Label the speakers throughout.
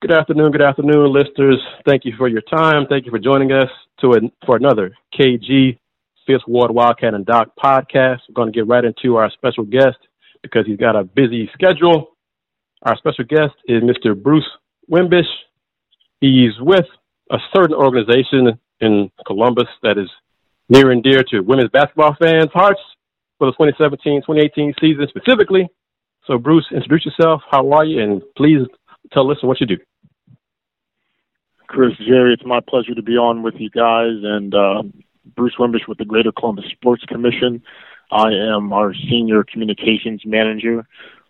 Speaker 1: Good afternoon, good afternoon, listeners. Thank you for your time. Thank you for joining us to a, for another KG Fifth Ward Wildcat and Doc podcast. We're going to get right into our special guest because he's got a busy schedule. Our special guest is Mr. Bruce Wimbish. He's with a certain organization in Columbus that is near and dear to women's basketball fans' hearts for the 2017-2018 season specifically. So, Bruce, introduce yourself. How are you? And please tell us what you do.
Speaker 2: Chris, Jerry, it's my pleasure to be on with you guys. And uh, Bruce Wimbish with the Greater Columbus Sports Commission. I am our senior communications manager.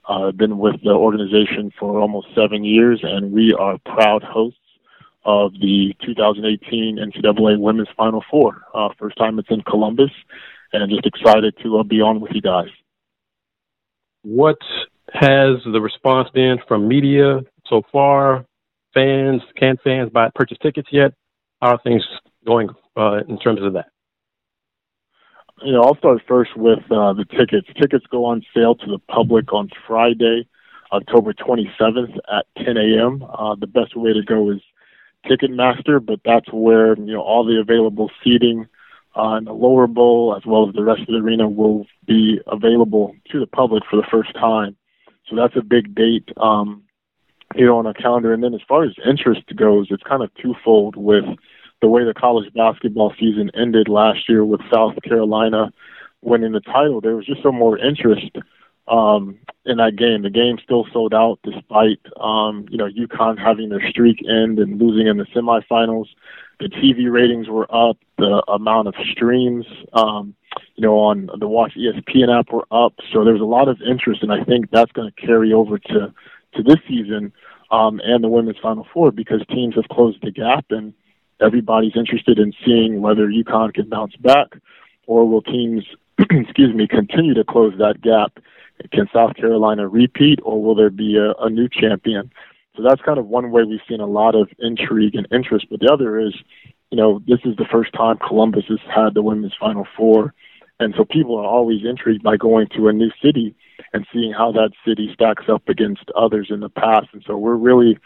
Speaker 2: Uh, I've been with the organization for almost seven years, and we are proud hosts of the 2018 NCAA Women's Final Four. Uh, first time it's in Columbus, and just excited to uh, be on with you guys.
Speaker 1: What has the response been from media so far? Fans, can fans buy purchase tickets yet? How are things going uh, in terms of that?
Speaker 2: You know, I'll start first with uh, the tickets. Tickets go on sale to the public on Friday, October 27th at 10 a.m. Uh, the best way to go is Ticketmaster, but that's where you know all the available seating uh, in the lower bowl as well as the rest of the arena will be available to the public for the first time. So that's a big date, um, you know, on our calendar. And then as far as interest goes, it's kind of twofold with the way the college basketball season ended last year with South Carolina winning the title. There was just some more interest um, in that game. The game still sold out despite, um, you know, UConn having their streak end and losing in the semifinals. The TV ratings were up. The amount of streams, um, you know, on the Watch ESPN app were up. So there's a lot of interest, and I think that's going to carry over to to this season um, and the women's Final Four because teams have closed the gap, and everybody's interested in seeing whether UConn can bounce back, or will teams, excuse me, continue to close that gap can South Carolina repeat, or will there be a, a new champion? So that's kind of one way we've seen a lot of intrigue and interest. But the other is, you know, this is the first time Columbus has had the women's Final Four. And so people are always intrigued by going to a new city and seeing how that city stacks up against others in the past. And so we're really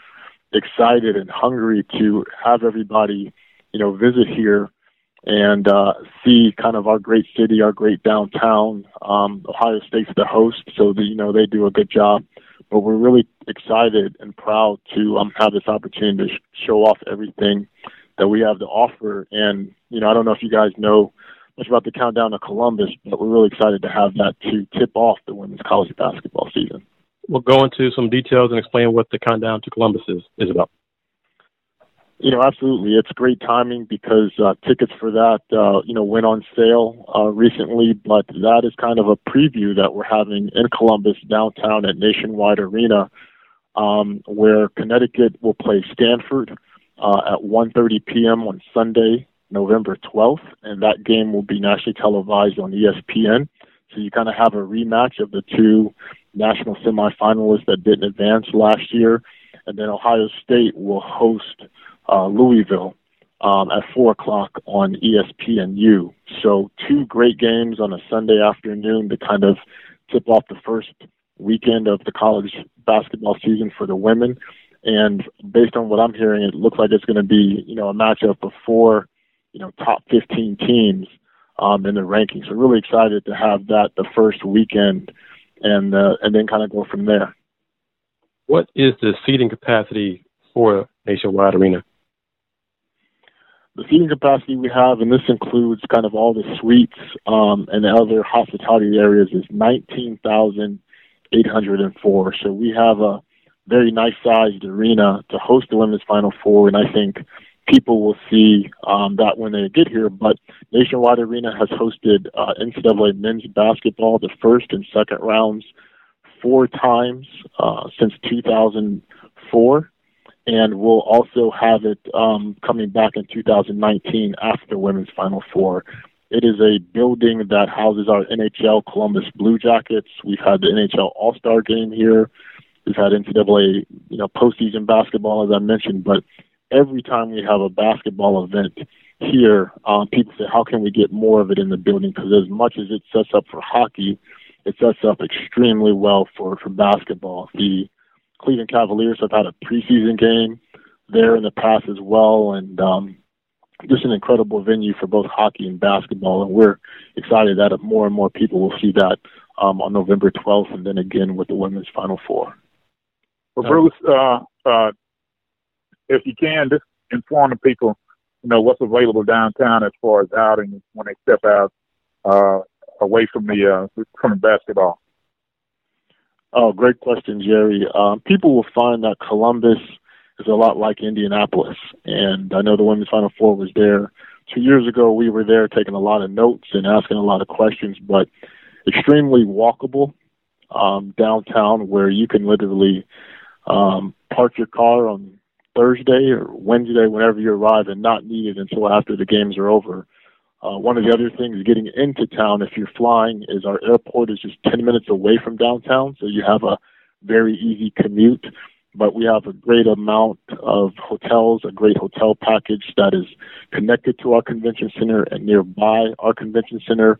Speaker 2: excited and hungry to have everybody, you know, visit here and uh, see kind of our great city, our great downtown. Um, Ohio State's the host, so the, you know they do a good job. But we're really excited and proud to um, have this opportunity to sh- show off everything that we have to offer. And you know, I don't know if you guys know much about the countdown to Columbus, but we're really excited to have that to tip off the women's college basketball season.
Speaker 1: We'll go into some details and explain what the countdown to Columbus is, is about.
Speaker 2: You know, absolutely. It's great timing because uh, tickets for that, uh, you know, went on sale uh, recently, but that is kind of a preview that we're having in Columbus downtown at Nationwide Arena, um, where Connecticut will play Stanford uh, at 1:30 p.m. on Sunday, November 12th, and that game will be nationally televised on ESPN. So you kind of have a rematch of the two national semifinalists that didn't advance last year, and then Ohio State will host uh, Louisville um, at four o'clock on ESPNU. So two great games on a Sunday afternoon to kind of tip off the first weekend of the college basketball season for the women. And based on what I'm hearing, it looks like it's going to be you know a matchup four you know top 15 teams um, in the rankings. So really excited to have that the first weekend, and uh, and then kind of go from there.
Speaker 1: What is the seating capacity for Nationwide Arena?
Speaker 2: the seating capacity we have, and this includes kind of all the suites um, and the other hospitality areas, is 19,804. So we have a very nice sized arena to host the women's Final Four, and I think people will see um, that when they get here. But Nationwide Arena has hosted uh, NCAA men's basketball, the first and second rounds, four times uh, since 2004 and we'll also have it um, coming back in 2019 after women's Final Four. It is a building that houses our NHL Columbus Blue Jackets. We've had the NHL All Star Game here. We've had NCAA, you know, postseason basketball, as I mentioned. But every time we have a basketball event here, um, people say, "How can we get more of it in the building?" Because as much as it sets up for hockey, it sets up extremely well for for basketball. The Cleveland Cavaliers have had a preseason game there in the past as well, and um, just an incredible venue for both hockey and basketball. And we're excited that more and more people will see that um, on November 12th, and then again with the women's Final Four.
Speaker 3: Well, Bruce, uh, uh, if you can, just inform the people, you know, what's available downtown as far as outing when they step out uh, away from the uh, from the basketball.
Speaker 2: Oh, great question, Jerry. Um, people will find that Columbus is a lot like Indianapolis, and I know the women's Final Four was there two years ago. We were there taking a lot of notes and asking a lot of questions, but extremely walkable um, downtown, where you can literally um, park your car on Thursday or Wednesday whenever you arrive and not needed until after the games are over. Uh, one of the other things getting into town, if you're flying, is our airport is just 10 minutes away from downtown, so you have a very easy commute. But we have a great amount of hotels, a great hotel package that is connected to our convention center and nearby our convention center.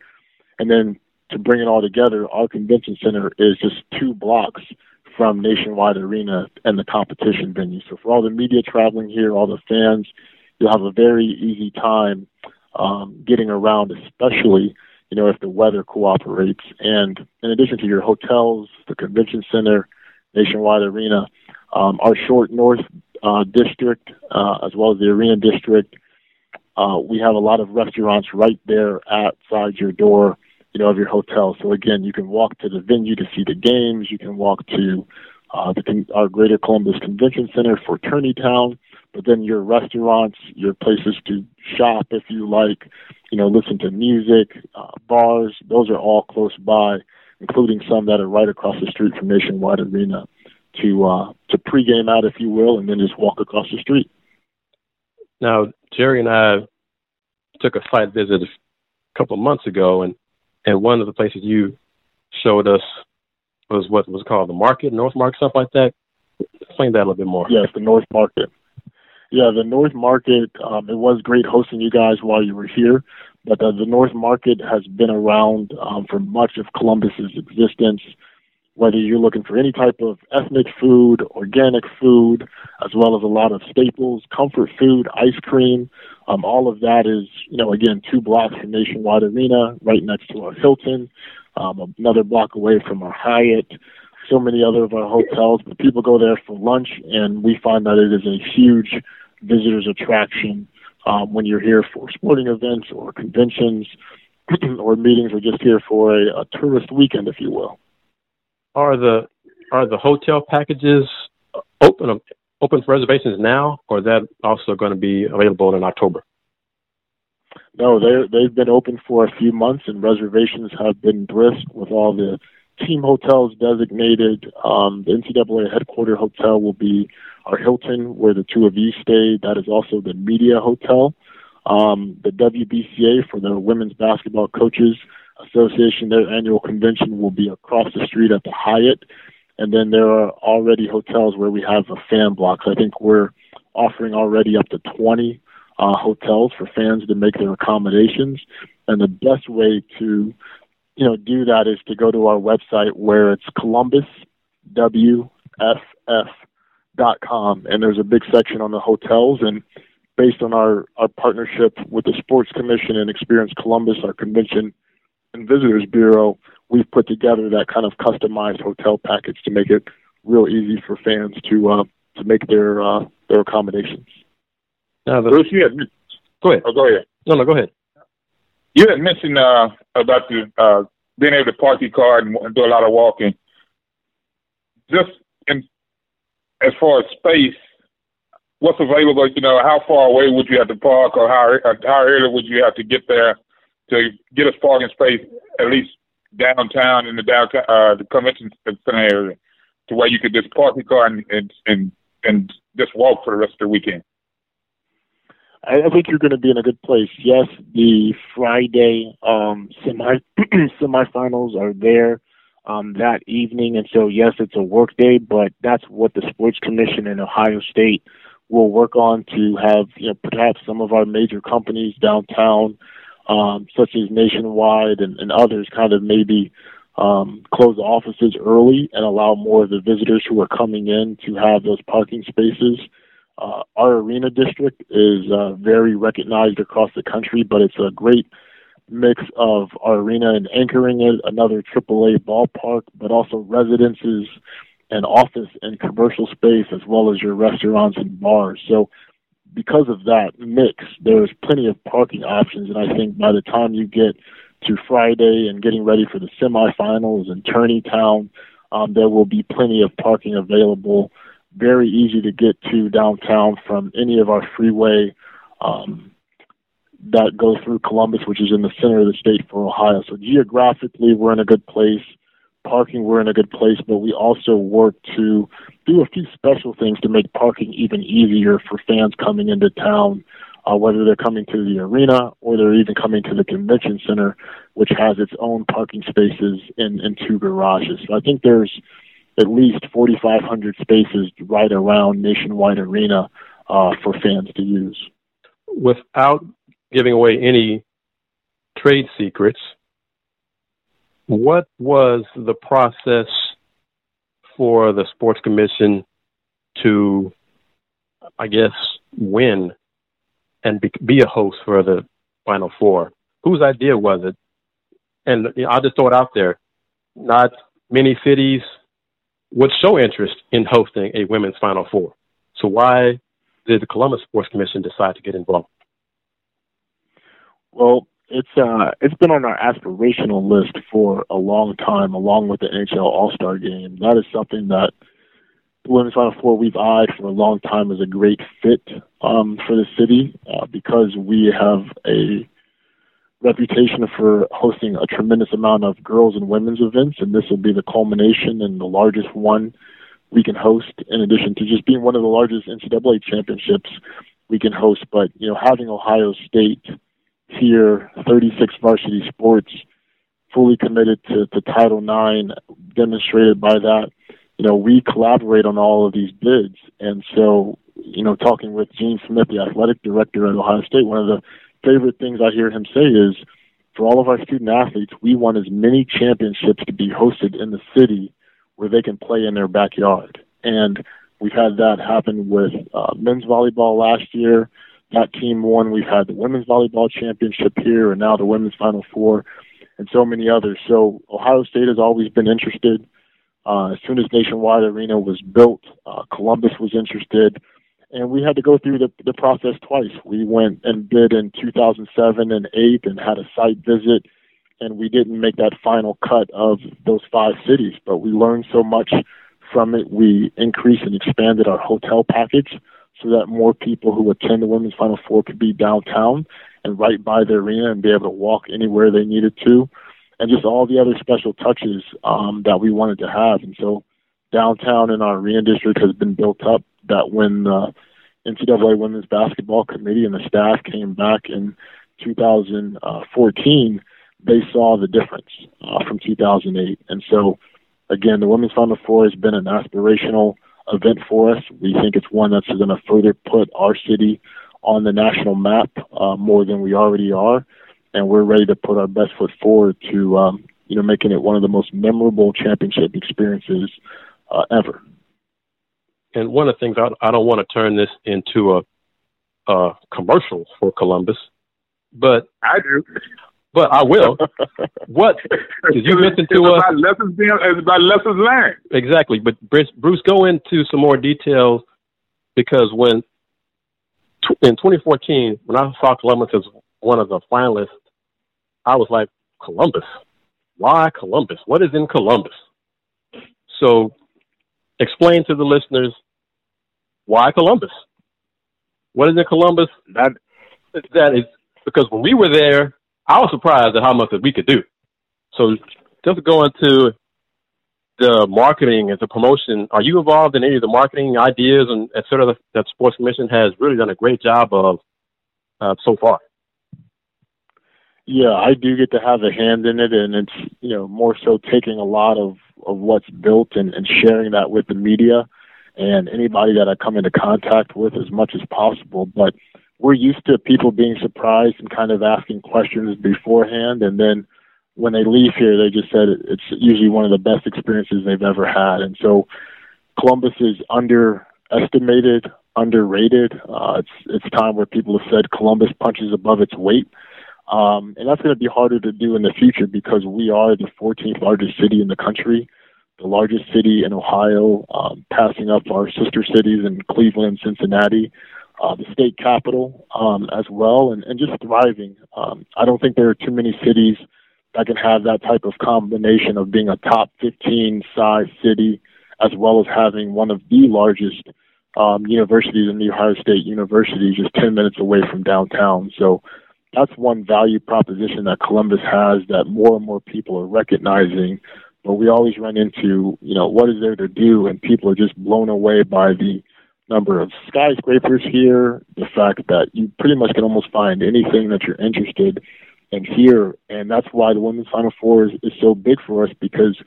Speaker 2: And then to bring it all together, our convention center is just two blocks from Nationwide Arena and the competition venue. So for all the media traveling here, all the fans, you'll have a very easy time um, getting around, especially you know if the weather cooperates. And in addition to your hotels, the convention center, Nationwide Arena, um, our short north uh, district, uh, as well as the arena district, uh, we have a lot of restaurants right there outside your door you know, of your hotel. So again, you can walk to the venue to see the games. You can walk to uh, the, our Greater Columbus Convention Center for Town, but then your restaurants, your places to shop if you like, you know, listen to music, uh, bars, those are all close by, including some that are right across the street from Nationwide Arena to uh, to pregame out, if you will, and then just walk across the street.
Speaker 1: Now, Jerry and I took a site visit a couple of months ago, and and one of the places you showed us was what was called the Market, North Market, something like that. Explain that a little bit more.
Speaker 2: Yes, the North Market. Yeah, the North Market. Um, it was great hosting you guys while you were here, but the, the North Market has been around um, for much of Columbus's existence. Whether you're looking for any type of ethnic food, organic food, as well as a lot of staples, comfort food, ice cream, um, all of that is, you know, again, two blocks from Nationwide Arena, right next to our Hilton, um, another block away from our Hyatt, so many other of our hotels. But people go there for lunch, and we find that it is a huge visitors attraction um, when you're here for sporting events or conventions or meetings, or just here for a, a tourist weekend, if you will.
Speaker 1: Are the are the hotel packages open open for reservations now, or that also going to be available in October?
Speaker 2: No, they they've been open for a few months, and reservations have been brisk with all the team hotels designated. Um, the NCAA headquarter hotel will be our Hilton, where the two of you stay. That is also the media hotel. Um, the WBCA for the Women's Basketball Coaches Association, their annual convention will be across the street at the Hyatt. And then there are already hotels where we have a fan blocks. I think we're offering already up to 20 uh, hotels for fans to make their accommodations. And the best way to, you know, do that is to go to our website where it's columbuswff.com. And there's a big section on the hotels. And based on our, our partnership with the Sports Commission and Experience Columbus, our convention and visitors bureau, we've put together that kind of customized hotel package to make it real easy for fans to uh, to make their uh, their accommodations.
Speaker 3: Now, the, Bruce, you had
Speaker 1: go ahead.
Speaker 3: Oh, go ahead.
Speaker 1: No, no, go ahead.
Speaker 3: You had mentioned uh, about the uh, being able to park your car and, and do a lot of walking. Just in as far as space, what's available? You know, how far away would you have to park, or how how early would you have to get there to get us parking space at least downtown in the downtown uh, the convention center area, to where you could just park your car and and and, and just walk for the rest of the weekend.
Speaker 2: I think you're going to be in a good place. Yes, the Friday um, semi semifinals are there um, that evening, and so yes, it's a work day, but that's what the Sports Commission in Ohio State will work on to have you know perhaps some of our major companies downtown um, such as Nationwide and, and others, kind of maybe um, close offices early and allow more of the visitors who are coming in to have those parking spaces. Uh, our arena district is uh, very recognized across the country, but it's a great mix of our arena and anchoring it, another AAA ballpark, but also residences and office and commercial space, as well as your restaurants and bars. So, because of that mix, there's plenty of parking options, and I think by the time you get to Friday and getting ready for the semifinals in Town, um, there will be plenty of parking available. Very easy to get to downtown from any of our freeway um, that go through Columbus, which is in the center of the state for Ohio. So geographically, we're in a good place. Parking, we're in a good place, but we also work to do a few special things to make parking even easier for fans coming into town, uh, whether they're coming to the arena or they're even coming to the convention center, which has its own parking spaces in, in two garages. So I think there's at least 4,500 spaces right around Nationwide Arena uh, for fans to use.
Speaker 1: Without giving away any trade secrets, what was the process for the sports commission to, I guess, win and be, be a host for the Final Four? Whose idea was it? And you know, I'll just throw it out there. Not many cities would show interest in hosting a women's Final Four. So why did the Columbus Sports Commission decide to get involved?
Speaker 2: Well, it's uh it's been on our aspirational list for a long time, along with the NHL All Star Game. That is something that Women's Final Four we've eyed for a long time as a great fit um, for the city uh, because we have a reputation for hosting a tremendous amount of girls and women's events, and this will be the culmination and the largest one we can host. In addition to just being one of the largest NCAA championships we can host, but you know having Ohio State here, 36 varsity sports, fully committed to, to Title IX, demonstrated by that. You know, we collaborate on all of these bids. And so, you know, talking with Gene Smith, the athletic director at Ohio State, one of the favorite things I hear him say is for all of our student athletes, we want as many championships to be hosted in the city where they can play in their backyard. And we've had that happen with uh, men's volleyball last year that team won. We've had the women's volleyball championship here, and now the women's Final Four, and so many others. So Ohio State has always been interested. Uh, as soon as Nationwide Arena was built, uh, Columbus was interested, and we had to go through the, the process twice. We went and bid in 2007 and 8 and had a site visit, and we didn't make that final cut of those five cities, but we learned so much from it. We increased and expanded our hotel package so that more people who attend the Women's Final Four could be downtown and right by the arena and be able to walk anywhere they needed to, and just all the other special touches um, that we wanted to have. And so downtown in our arena district has been built up that when the NCAA Women's Basketball Committee and the staff came back in 2014, they saw the difference uh, from 2008. And so, again, the Women's Final Four has been an aspirational – event for us. We think it's one that's going to further put our city on the national map uh, more than we already are, and we're ready to put our best foot forward to um, you know making it one of the most memorable championship experiences uh, ever.
Speaker 1: And one of the things I, I don't want to turn this into a, a commercial for Columbus, but
Speaker 3: I do
Speaker 1: but I will. what did you mention to
Speaker 3: us? About lessons being, it's about lessons learned.
Speaker 1: Exactly. But Bruce, Bruce, go into some more details because when in 2014, when I saw Columbus as one of the finalists, I was like, Columbus? Why Columbus? What is in Columbus? So, explain to the listeners why Columbus. What is in Columbus? That that is because when we were there, I was surprised at how much that we could do. So just go into the marketing and the promotion, are you involved in any of the marketing ideas and et cetera that Sports Commission has really done a great job of uh, so far?
Speaker 2: Yeah, I do get to have a hand in it, and it's you know more so taking a lot of of what's built and, and sharing that with the media and anybody that I come into contact with as much as possible. But we're used to people being surprised and kind of asking questions beforehand and then when they leave here, they just said it's usually one of the best experiences they've ever had. And so Columbus is underestimated, underrated. Uh, it's it's time where people have said Columbus punches above its weight. Um, and that's going to be harder to do in the future because we are the 14th largest city in the country, the largest city in Ohio, um, passing up our sister cities in Cleveland, Cincinnati, uh, the state capital um, as well, and, and just thriving. Um, I don't think there are too many cities that can have that type of combination of being a top 15 size city as well as having one of the largest um, universities in the Ohio State University just 10 minutes away from downtown. So that's one value proposition that Columbus has that more and more people are recognizing. But we always run into, you know, what is there to do? And people are just blown away by the number of skyscrapers here, the fact that you pretty much can almost find anything that you're interested in here. And that's why the Women's Final Four is, is so big for us because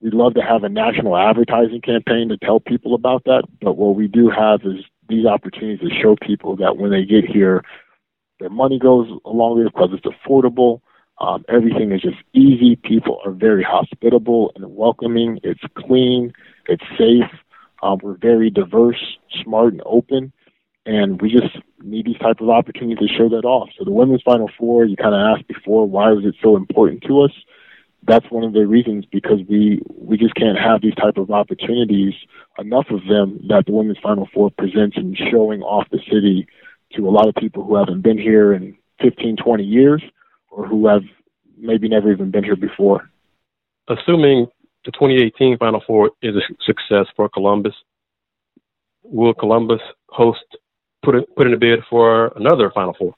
Speaker 2: we'd love to have a national advertising campaign to tell people about that. But what we do have is these opportunities to show people that when they get here, their money goes along with it because it's affordable. Um, everything is just easy. People are very hospitable and welcoming. It's clean. It's safe. Um, we're very diverse, smart, and open, and we just need these type of opportunities to show that off. So the women's Final Four, you kind of asked before, why was it so important to us? That's one of the reasons because we we just can't have these type of opportunities, enough of them that the women's Final Four presents in showing off the city to a lot of people who haven't been here in 15, 20 years, or who have maybe never even been here before.
Speaker 1: Assuming the 2018 Final Four is a success for Columbus, will Columbus host put it, put in a bid for another Final Four?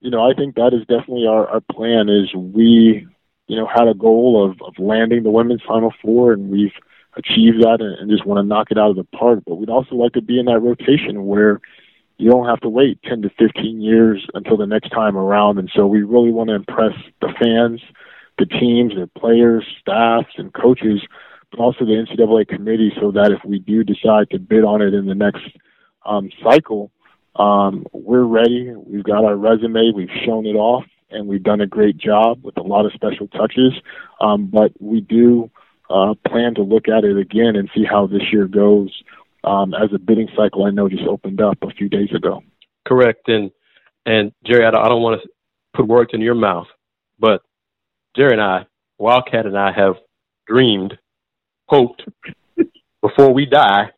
Speaker 2: You know, I think that is definitely our, our plan. Is we, you know, had a goal of, of landing the women's Final Four, and we've achieved that, and, and just want to knock it out of the park. But we'd also like to be in that rotation where you don't have to wait 10 to 15 years until the next time around. And so we really want to impress the fans the teams, the players, staffs, and coaches, but also the NCAA committee, so that if we do decide to bid on it in the next um, cycle, um, we're ready. We've got our resume. We've shown it off, and we've done a great job with a lot of special touches. Um, but we do uh, plan to look at it again and see how this year goes. Um, as a bidding cycle, I know just opened up a few days ago.
Speaker 1: Correct, and and Jerry, I don't, I don't want to put words in your mouth, but Jerry and I, Wildcat and I, have dreamed, hoped before we die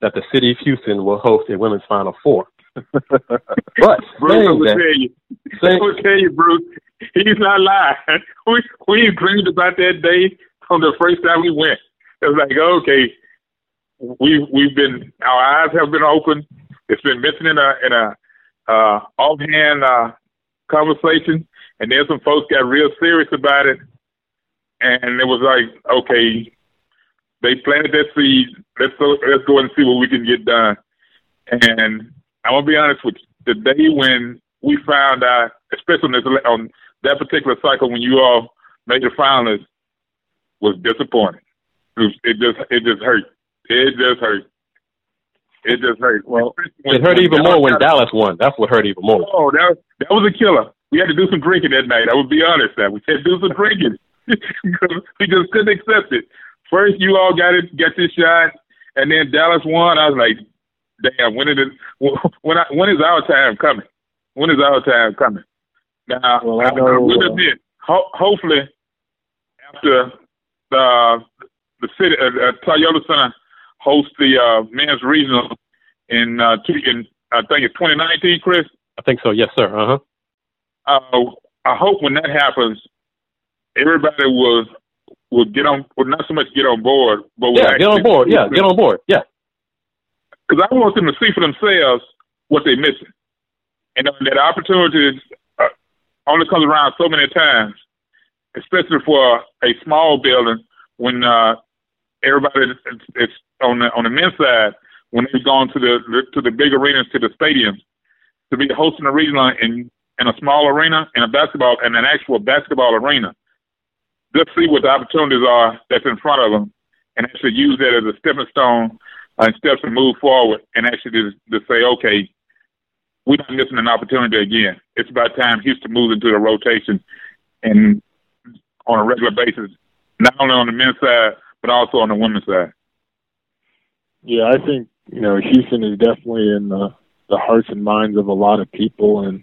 Speaker 1: that the city of Houston will host a women's Final Four. but
Speaker 3: Bruce, I will tell you, saying, I will tell you, Bruce, he's not lying. We we dreamed about that day from the first time we went. It was like, okay, we we've been our eyes have been open. It's been mentioned in a in a uh, offhand uh, conversation, and then some folks got real serious about it, and it was like, okay, they planted that seed. Let's go, let's go and see what we can get done. And I'm gonna be honest with you. The day when we found out, especially on, this, on that particular cycle, when you all made the finals, was disappointing. It, just it just hurt. It just hurt. It just hurt.
Speaker 1: Well, it hurt even more when Dallas won. That's what hurt even more.
Speaker 3: Oh, that that was a killer we had to do some drinking that night. I would be honest that we had to do some drinking because we just couldn't accept it. First, you all got it, got this shot, and then Dallas won. I was like, damn, when is it? When I, when is our time coming? When is our time coming? Now, well, I, know, I will admit, ho- hopefully, after the the city, uh, uh, Toyota Center hosts the uh, men's regional in uh, in I think it's 2019, Chris.
Speaker 1: I think so. Yes, sir. Uh huh
Speaker 3: uh, I hope when that happens, everybody will will get on, will not so much get on board, but
Speaker 1: yeah, get on board. Yeah, get on board. Yeah,
Speaker 3: because I want them to see for themselves what they're missing, and that opportunity uh, only comes around so many times, especially for a small building when uh, everybody is, is on the on the men's side when they've gone to the to the big arenas to the stadiums to be hosting a regional and in a small arena, in a basketball, in an actual basketball arena. Just see what the opportunities are that's in front of them, and actually use that as a stepping stone uh, and steps to move forward, and actually just, just say, okay, we're not missing an opportunity again. It's about time Houston moves into the rotation and on a regular basis, not only on the men's side but also on the women's side.
Speaker 2: Yeah, I think you know Houston is definitely in the the hearts and minds of a lot of people, and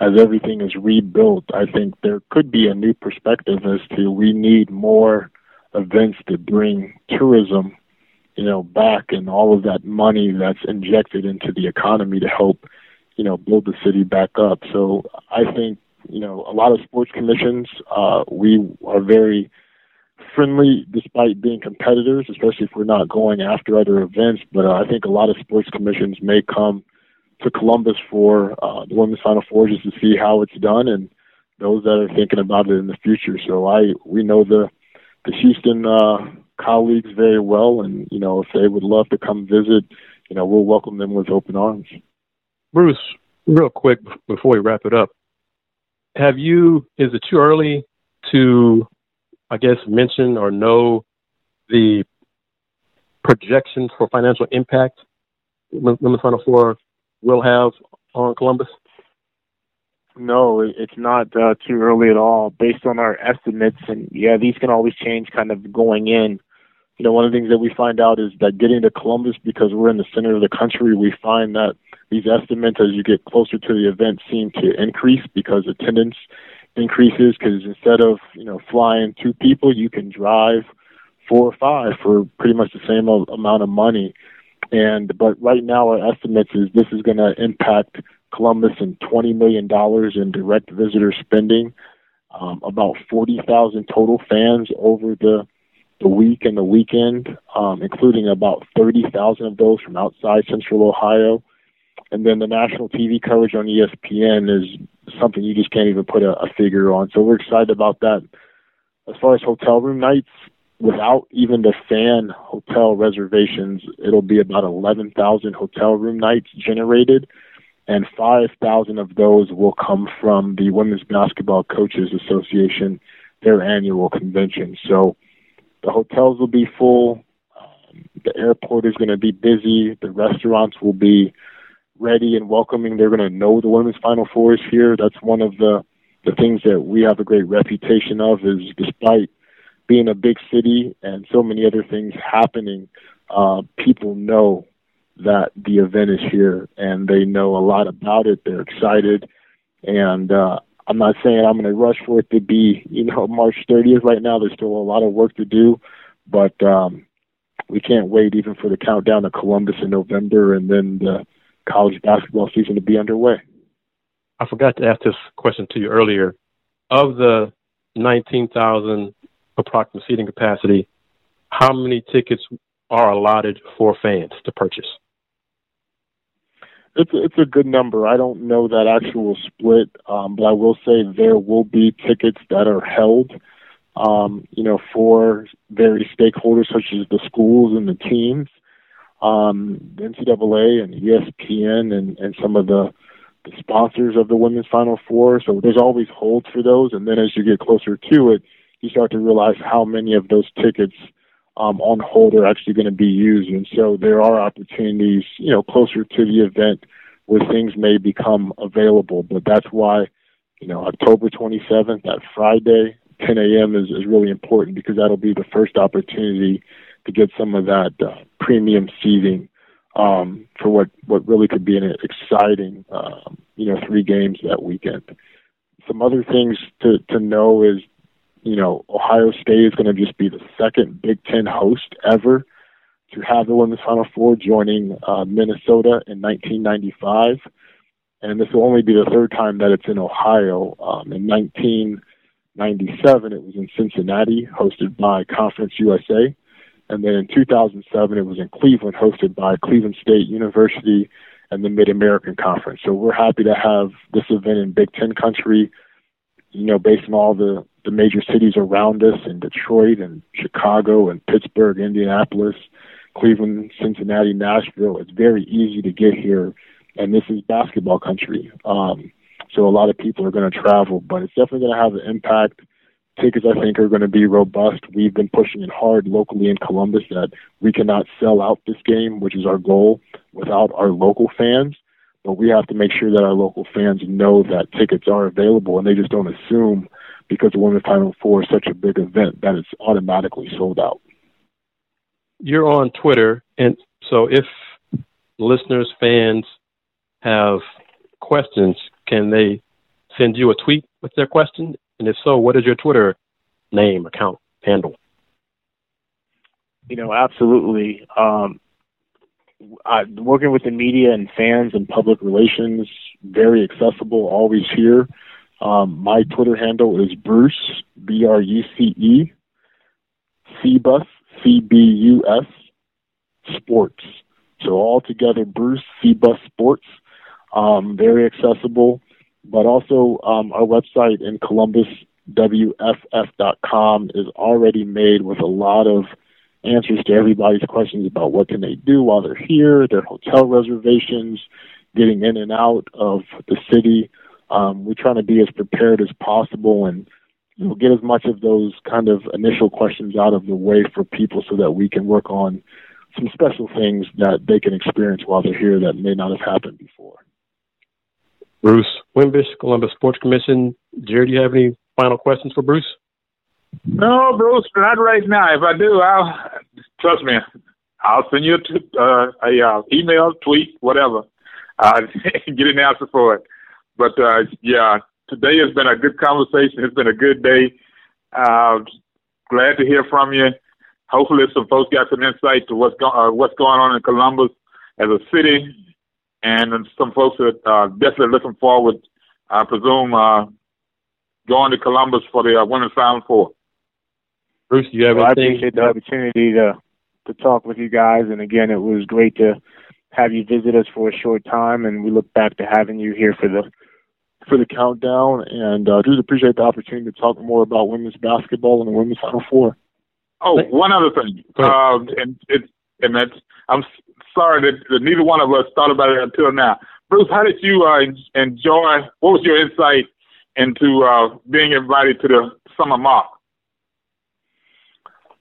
Speaker 2: as everything is rebuilt, I think there could be a new perspective as to we need more events to bring tourism, you know, back and all of that money that's injected into the economy to help, you know, build the city back up. So I think, you know, a lot of sports commissions, uh, we are very friendly despite being competitors, especially if we're not going after other events. But uh, I think a lot of sports commissions may come to Columbus for uh, the Women's Final Four just to see how it's done and those that are thinking about it in the future. So I we know the the Houston uh, colleagues very well, and you know if they would love to come visit, you know we'll welcome them with open arms.
Speaker 1: Bruce, real quick before we wrap it up, have you? Is it too early to, I guess, mention or know the projections for financial impact Women's Final Four will have on Columbus?
Speaker 4: No, it's not uh, too early at all. Based on our estimates, and yeah, these can always change kind of going in. You know, one of the things that we find out is that getting to Columbus, because we're in the center of the country, we find that these estimates, as you get closer to the event, seem to increase because attendance increases. Because instead of you know flying two people, you can drive four or five for pretty much the same amount of money. And but right now our estimates is this is going to impact Columbus in twenty million dollars in direct visitor spending, um, about forty thousand total fans over the the week and the weekend, um, including about thirty thousand of those from outside Central Ohio. And then the national TV coverage on ESPN is something you just can't even put a, a figure on. So we're excited about that. As far as hotel room nights, without even the fan hotel reservations, it'll be about 11,000 hotel room nights generated, and 5,000 of those will come from the Women's Basketball Coaches Association, their annual convention. So the hotels will be full, um, the airport is going to be busy, the restaurants will be ready and welcoming. They're going to know the Women's Final Four is here. That's one of the the things that we have a great reputation of is despite being a big city and so many other things happening, uh, people know that the event is here and they know a lot about it. They're excited. And uh, I'm not saying I'm going to rush for it to be, you know, March 30th right now. There's still a lot of work to do, but um, we can't wait even for the countdown to Columbus in November and then the college basketball season to be underway.
Speaker 1: I forgot to ask this question to you earlier. Of the 19,000 approximate seating capacity, how many tickets are allotted for fans to purchase?
Speaker 2: It's a, it's a good number. I don't know that actual split, um, but I will say there will be tickets that are held, um, you know, for various stakeholders such as the schools and the teams, um, the NCAA and ESPN and, and some of the, the sponsors of the women's Final Four. So there's always holds for those, and then as you get closer to it, you start to realize how many of those tickets um, on hold are actually going to be used. And so there are opportunities, you know, closer to the event where things may become available. But that's why, you know, October 27th, that Friday, 10 a.m. is, is really important because that'll be the first opportunity to get some of that uh, premium seating um, for what, what really could be an exciting, um, you know, three games that weekend. Some other things to, to know is you know, Ohio State is going to just be the second Big Ten host ever to have the Women's Final Four, joining uh, Minnesota in 1995. And this will only be the third time that it's in Ohio. Um, in 1997, it was in Cincinnati, hosted by Conference USA. And then in 2007, it was in Cleveland, hosted by Cleveland State University and the Mid American Conference. So we're happy to have this event in Big Ten country, you know, based on all the the major cities around us in Detroit and Chicago and Pittsburgh, Indianapolis, Cleveland, Cincinnati, Nashville. It's very easy to get here, and this is basketball country. Um, so a lot of people are going to travel, but it's definitely going to have an impact. Tickets, I think, are going to be robust. We've been pushing it hard locally in Columbus that we cannot sell out this game, which is our goal, without our local fans. But we have to make sure that our local fans know that tickets are available and they just don't assume because the Women's Final Four is such a big event that it's automatically sold out.
Speaker 1: You're on Twitter, and so if listeners, fans have questions, can they send you a tweet with their question? And if so, what is your Twitter name, account, handle?
Speaker 2: You know, absolutely. Um, Working with the media and fans and public relations, very accessible, always here. Um, my Twitter handle is Bruce, B R U C E, Cbus, C B U S, Sports. So all together, Bruce Cbus Sports. Um, very accessible, but also um, our website in Columbus, WFF.com, is already made with a lot of answers to everybody's questions about what can they do while they're here, their hotel reservations, getting in and out of the city. Um, we're trying to be as prepared as possible and you know, get as much of those kind of initial questions out of the way for people so that we can work on some special things that they can experience while they're here that may not have happened before.
Speaker 1: Bruce Wimbish, Columbus Sports Commission. Jared, do you have any final questions for Bruce?
Speaker 3: No, Bruce, not right now. If I do, I'll trust me. I'll send you a, t- uh, a uh, email, tweet, whatever. Uh, get an answer for it. But uh, yeah, today has been a good conversation. It's been a good day. Uh, glad to hear from you. Hopefully, some folks got some insight to what's go- uh, what's going on in Columbus as a city, and some folks that are uh, definitely looking forward. I presume uh, going to Columbus for the uh, Women's Final Four.
Speaker 1: Bruce, do you have
Speaker 2: well,
Speaker 1: anything?
Speaker 2: I appreciate the opportunity to to talk with you guys, and again, it was great to have you visit us for a short time, and we look back to having you here for the for the countdown, and uh, just appreciate the opportunity to talk more about women's basketball and the women's Final Four.
Speaker 3: Oh, one other thing, um, and it's and that's I'm sorry that, that neither one of us thought about it until now. Bruce, how did you uh, enjoy? What was your insight into uh, being invited to the summer mock?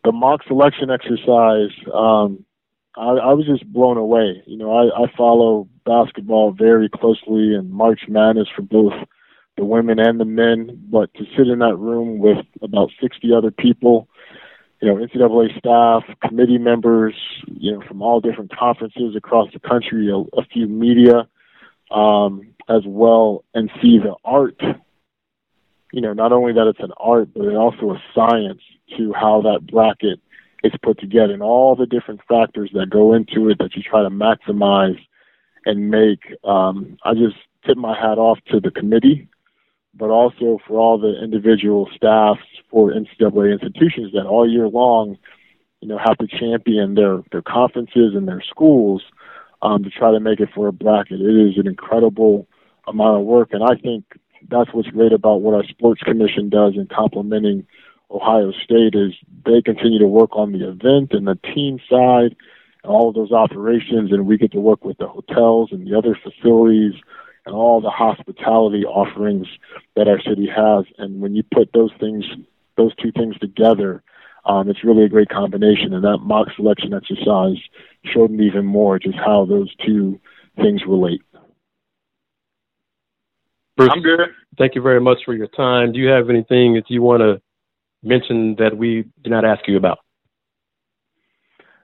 Speaker 2: The mock selection exercise, um, I, I was just blown away. You know, I, I follow basketball very closely and March Madness for both the women and the men, but to sit in that room with about 60 other people, you know, NCAA staff, committee members, you know, from all different conferences across the country, a, a few media, um, as well, and see the art. You know, not only that it's an art, but it's also a science to how that bracket is put together and all the different factors that go into it that you try to maximize and make. Um, I just tip my hat off to the committee, but also for all the individual staffs for NCAA institutions that all year long, you know, have to champion their their conferences and their schools um, to try to make it for a bracket. It is an incredible amount of work, and I think that's what's great about what our sports commission does in complementing Ohio State is they continue to work on the event and the team side and all of those operations, and we get to work with the hotels and the other facilities and all the hospitality offerings that our city has. And when you put those things, those two things together, um, it's really a great combination. And that mock selection exercise showed me even more just how those two things relate.
Speaker 1: Bruce,
Speaker 3: I'm good.
Speaker 1: Thank you very much for your time. Do you have anything that you want to mention that we did not ask you about?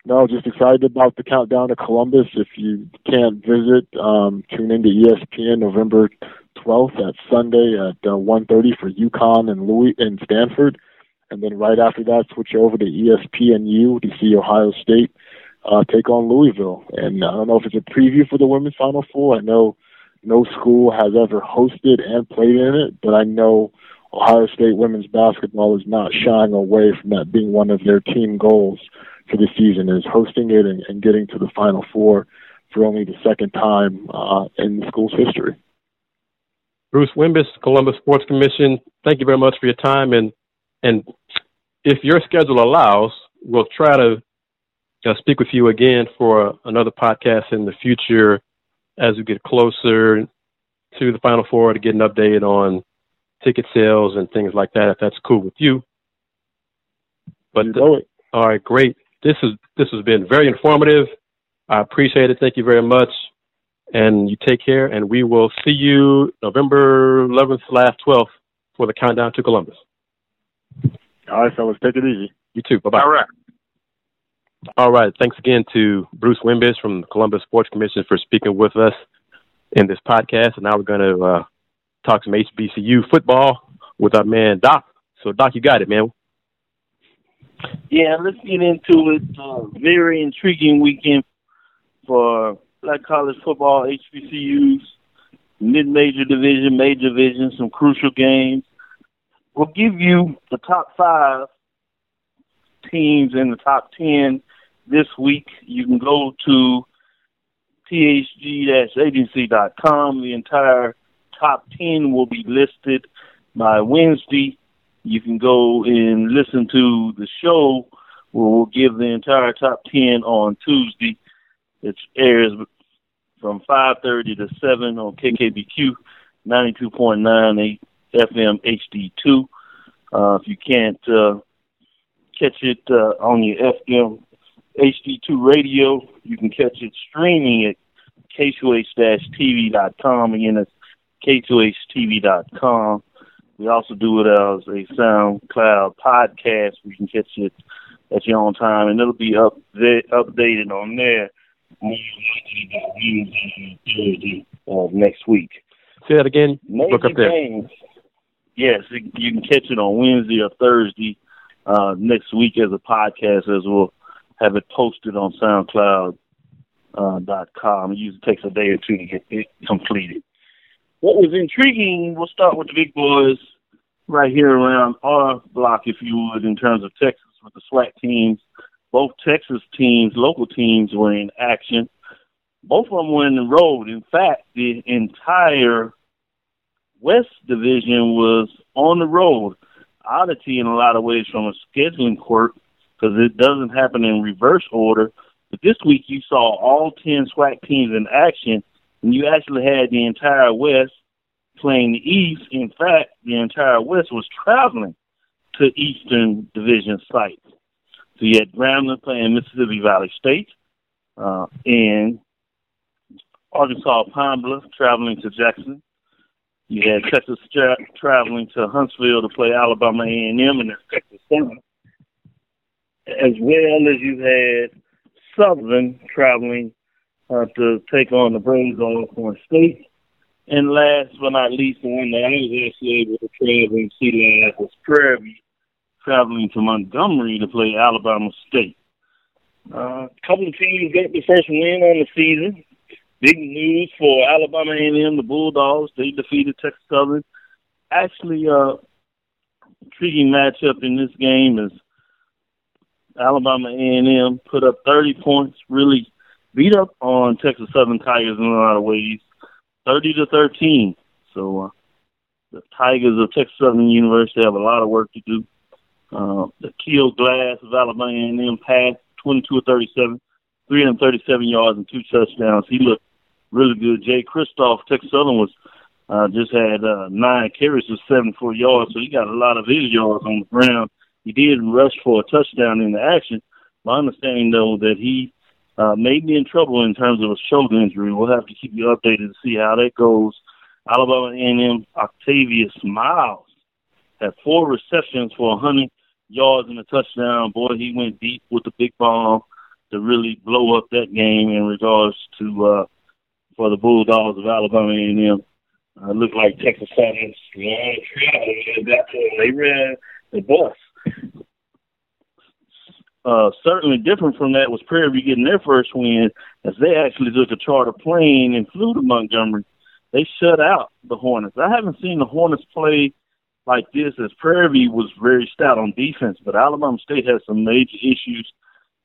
Speaker 2: No, just excited about the countdown to Columbus. If you can't visit, um, tune into ESPN November 12th at Sunday at uh, 1:30 for UConn and Louis and Stanford, and then right after that, switch over to ESPNU to see Ohio State uh, take on Louisville. And I don't know if it's a preview for the women's Final Four. I know no school has ever hosted and played in it, but I know Ohio State women's basketball is not shying away from that being one of their team goals for the season is hosting it and, and getting to the Final Four for only the second time uh, in the school's history.
Speaker 1: Bruce Wimbish, Columbus Sports Commission. Thank you very much for your time, and and if your schedule allows, we'll try to uh, speak with you again for another podcast in the future as we get closer to the Final Four to get an update on ticket sales and things like that, if that's cool with you. But
Speaker 2: you
Speaker 1: all right, great. This is this has been very informative. I appreciate it. Thank you very much. And you take care, and we will see you November 11th, last 12th for the countdown to Columbus.
Speaker 2: All right, fellas, take it easy.
Speaker 1: You too. Bye bye.
Speaker 3: All right.
Speaker 1: All right. Thanks again to Bruce Wimbish from the Columbus Sports Commission for speaking with us in this podcast. And now we're going to uh, talk some HBCU football with our man Doc. So, Doc, you got it, man.
Speaker 5: Yeah, let's get into it. Uh, very intriguing weekend for Black college football, HBCUs, mid-major division, major division, some crucial games. We'll give you the top five teams in the top ten this week. You can go to phg-agency.com. The entire top 10 will be listed by Wednesday. You can go and listen to the show where we'll give the entire top 10 on Tuesday. It airs from 5.30 to 7 on KKBQ 92.9 FM HD2. Uh, if you can't uh, catch it uh, on your FM HD2 radio, you can catch it streaming at k2h-tv.com. Again, that's k2htv.com. We also do it as a SoundCloud podcast. We can catch it at your own time, and it'll be up updated on there uh, next week.
Speaker 1: Say that again.
Speaker 5: Major
Speaker 1: Look up there.
Speaker 5: games. Yes, you can catch it on Wednesday or Thursday uh, next week as a podcast, as we'll have it posted on SoundCloud uh, dot com. It usually takes a day or two to get it completed. What was intriguing, we'll start with the big boys right here around our block, if you would, in terms of Texas with the SWAC teams. Both Texas teams, local teams, were in action. Both of them were in the road. In fact, the entire West Division was on the road. Oddity in a lot of ways from a scheduling quirk because it doesn't happen in reverse order. But this week you saw all 10 SWAC teams in action, and you actually had the entire West playing the East. In fact, the entire West was traveling to Eastern Division sites. So you had Grambling playing Mississippi Valley State, uh, and Arkansas Pine Bluff traveling to Jackson. You had Texas tra- traveling to Huntsville to play Alabama A&M, and that's Texas Southern. As well as you had Southern traveling uh, to take on the Braves of Alcorn State. And last but not least, the one that I was actually able to travel and see last was Prairie traveling to Montgomery to play Alabama State. A uh, couple of teams got the first win on the season. Big news for Alabama A&M, the Bulldogs. They defeated Texas Southern. Actually, uh, intriguing matchup in this game is Alabama A&M put up 30 points, really beat up on Texas Southern Tigers in a lot of ways, 30 to 13. So uh, the Tigers of Texas Southern University have a lot of work to do. Uh, the Keel Glass of Alabama A&M passed 22 of 37, 337 yards and two touchdowns. He looked really good. Jay Kristoff, Texas Southern was uh, just had uh, nine carries for 74 yards, so he got a lot of his yards on the ground. He did rush for a touchdown in the action. My understanding, though, that he uh, may be in trouble in terms of a shoulder injury. We'll have to keep you updated to see how that goes. Alabama A&M Octavius Miles had four receptions for 100 yards and a touchdown. Boy, he went deep with the big ball to really blow up that game in regards to uh, for the Bulldogs of Alabama A&M. Uh, looked like Texas Southern's long travel. They ran the bus. Uh, certainly different from that was Prairie getting their first win as they actually took a charter plane and flew to Montgomery. They shut out the Hornets. I haven't seen the Hornets play like this as Prairie was very stout on defense, but Alabama State has some major issues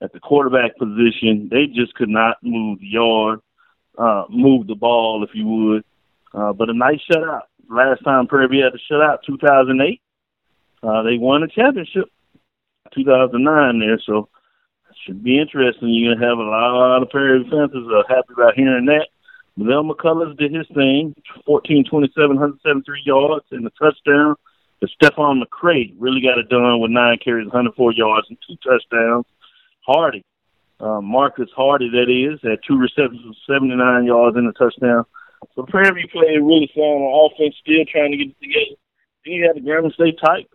Speaker 5: at the quarterback position. They just could not move the yard, uh, move the ball, if you would. Uh, but a nice shutout. Last time Prairie had a shutout, 2008. Uh, they won a championship, 2009 there, so should be interesting. You're gonna have a lot of Prairie fans are happy about hearing that. Mel McCullers did his thing, 14, 27, 173 yards and a touchdown. But Stephon McCray really got it done with nine carries, 104 yards and two touchdowns. Hardy, Uh, Marcus Hardy, that is, had two receptions, 79 yards and a touchdown. So Prairie played really sound on offense, still trying to get it together. You had the Grambling State Tigers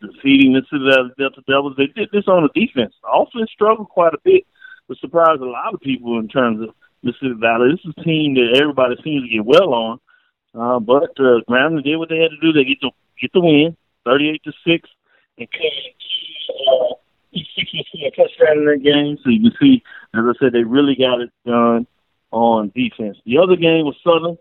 Speaker 5: defeating the Delta Devils. They did this on the defense. The offense struggled quite a bit, which surprised a lot of people in terms of Mississippi Valley. This is a team that everybody seems to get well on. Uh, but uh, Grambling did what they had to do. They get the get the win, thirty-eight to six, and uh, six a touchdown in that game. So you can see, as I said, they really got it done on defense. The other game was Southern.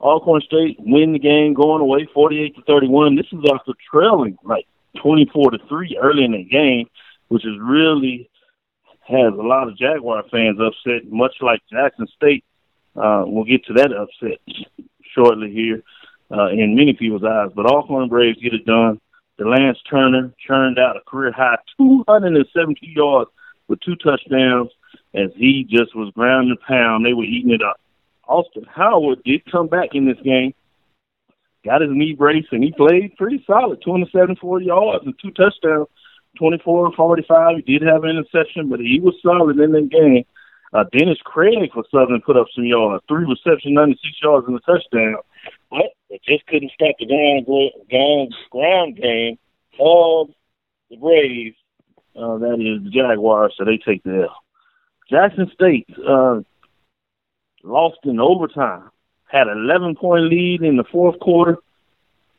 Speaker 5: Alcorn State win the game going away 48 to 31. This is after trailing like 24 to 3 early in the game, which is really has a lot of Jaguar fans upset, much like Jackson State. Uh, we'll get to that upset shortly here uh, in many people's eyes. But Alcorn Braves get it done. The Lance Turner churned out a career high 270 yards with two touchdowns as he just was ground and pound. They were eating it up. Austin Howard did come back in this game, got his knee brace, and he played pretty solid 274 yards and two touchdowns, 24 and 45. He did have an interception, but he was solid in that game. Uh, Dennis Craig for Southern put up some yards, three receptions, 96 yards, and a touchdown. But they just couldn't stop the ground, ground, ground game of the Braves. Uh, that is the Jaguars, so they take the L. Jackson State uh, lost in overtime, had an 11 point lead in the fourth quarter,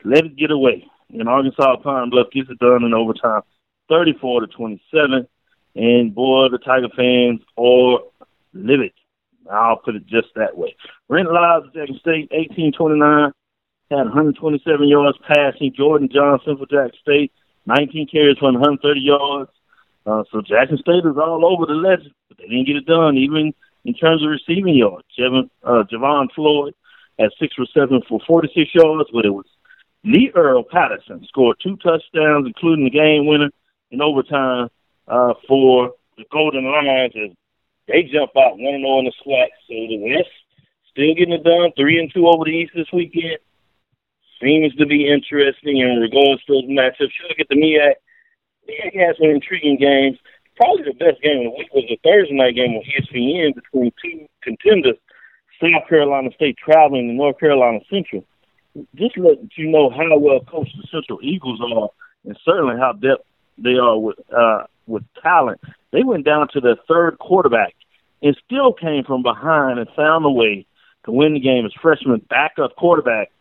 Speaker 5: let it get away. And Arkansas Pine Bluff gets it done in overtime, 34 to 27. And boy, the Tiger fans are livid. I'll put it just that way. Brent Lyles of Jackson State, 1829, had 127 yards passing. Jordan Johnson for Jackson State, 19 carries for 130 yards. Uh, so Jackson State is all over the legend, but they didn't get it done, even in terms of receiving yards. Jevon, uh, Javon Floyd had six receptions for 46 yards, but it was Lee Earl Patterson scored two touchdowns, including the game winner in overtime uh, for the Golden Lions as they jump out 1 0 in the SWAC. So the West still getting it done, 3 and 2 over the East this weekend. Seems to be interesting in regards to those matchups. Should look at the MEAC. MEAC has some intriguing games. Probably the best game of the week was the Thursday night game on ESPN between two contenders, South Carolina State traveling to North Carolina Central. Just let you know how well coached the Central Eagles are, and certainly how depth they are with uh, with talent. They went down to their third quarterback and still came from behind and found a way to win the game as freshman backup quarterback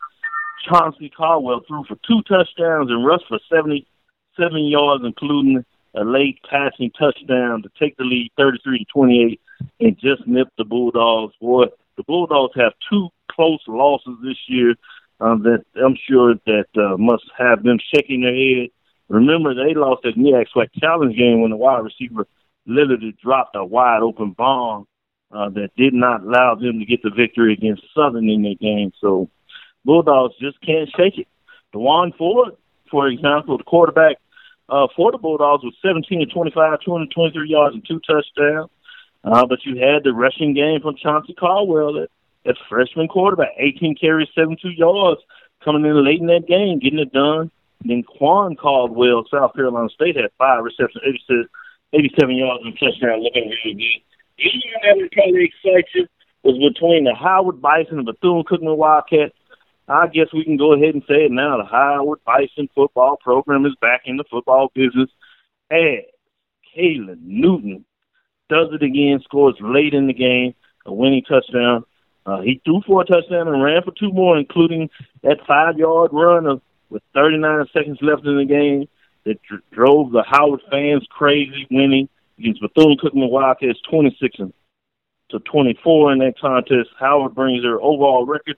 Speaker 5: Chauncey Caldwell threw for two touchdowns and rushed for 77 yards, including a late passing touchdown to take the lead 33 to 28 and just nip the Bulldogs. Boy, the Bulldogs have two close losses this year um, that I'm sure that uh, must have them shaking their head. Remember, they lost that MEAC SWAC Challenge game when the wide receiver literally dropped a wide open bomb uh, that did not allow them to get the victory against Southern in that game. So Bulldogs just can't shake it. Dewan Ford, for example, the quarterback uh, for the Bulldogs was 17 to 25, 223 yards and two touchdowns. Uh, but you had the rushing game from Chauncey Caldwell at, at freshman quarterback, 18 carries, 72 yards, coming in late in that game, getting it done. Then Quan Caldwell, South Carolina State, had five receptions, 86, 87 yards and touchdown, looking really good. The other one that probably excites you was between the Howard Bison and Bethune Cookman Wildcats. I guess we can go ahead and say it now. The Howard Bison football program is back in the football business. As Caylin Newton does it again, scores late in the game, a winning touchdown. Uh, he threw for a touchdown and ran for two more, including that five-yard run of, with 39 seconds left in the game that dr- drove the Howard fans crazy, winning against Bethune Cookman Wildcats 26 to 24 in that contest. Howard brings their overall record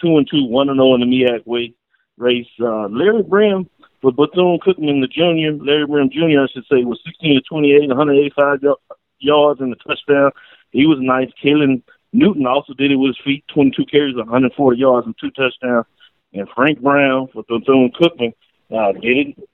Speaker 5: two and two, one and zero oh in the MEAC way race. Uh, Larry Brihm for Bethune Cookman, the junior, Larry Brihm Jr. I should say, was 16 to 28, 185 yards and a touchdown. He was nice. Caylin Newton also did it with his feet, 22 carries, 140 yards and two touchdowns. And Frank Brown for Bethune Cookman uh, did it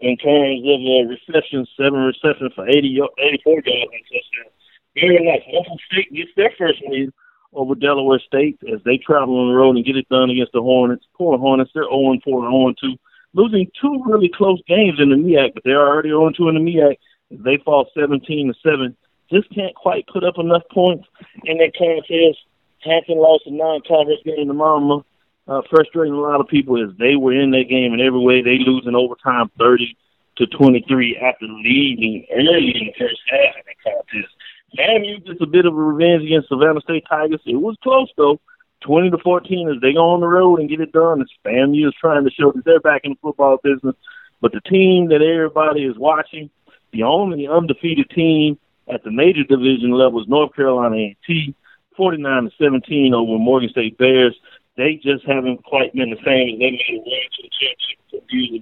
Speaker 5: in terms of uh, receptions, seven receptions for 80, 84 yards and touchdown. Very nice. Norfolk State gets their first win over Delaware State as they travel on the road and get it done against the Hornets. Poor Hornets, they're 0 4 and 0 2, losing two really close games in the MEAC, but they're already 0 2 in the MEAC they fall 17 to 7 just can't quite put up enough points in that contest. Hampton lost a non-conference game to Mama. Uh, frustrating a lot of people is they were in that game in every way. They lose in overtime 30 to 23 after leading early in the first half of the contest. FAMU gets a bit of a revenge against Savannah State Tigers. It was close though, 20 to 14 as they go on the road and get it done. As FAMU is trying to show that they're back in the football business, but the team that everybody is watching, the only undefeated team at the major division level is North Carolina A&T, 49 to 17 over Morgan State Bears. They just haven't quite been the same they made a run to the championship. Usually,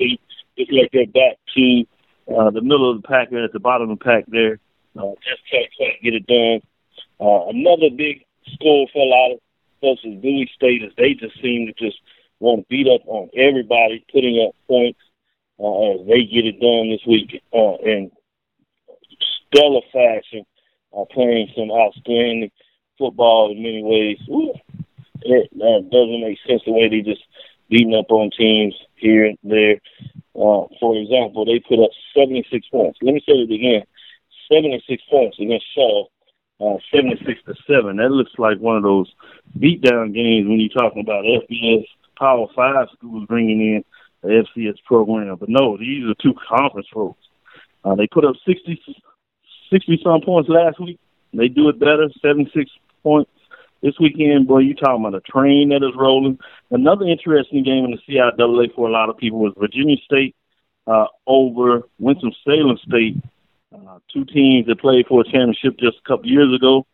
Speaker 5: they just like they're back to uh, the middle of the pack, and at the bottom of the pack there. Uh, just can't quite get it done. Uh, another big score for a lot of folks is Bowie State, as they just seem to just want to beat up on everybody, putting up points uh, as they get it done this week uh, in stellar fashion, uh, playing some outstanding football in many ways. Ooh, it that doesn't make sense the way they just beating up on teams here and there. Uh, for example, they put up 76 points. Let me say it again: 76 points against Shaw, uh, 76 to seven. That looks like one of those beatdown games when you're talking about FBS Power Five schools bringing in the FCS program. But no, these are two conference folks. Uh, they put up 60, 60 some points last week. They do it better, 76 points this weekend, boy, you talking about a train that is rolling. Another interesting game in the CIAA for a lot of people was Virginia State uh, over Winston-Salem State, uh, two teams that played for a championship just a couple years ago.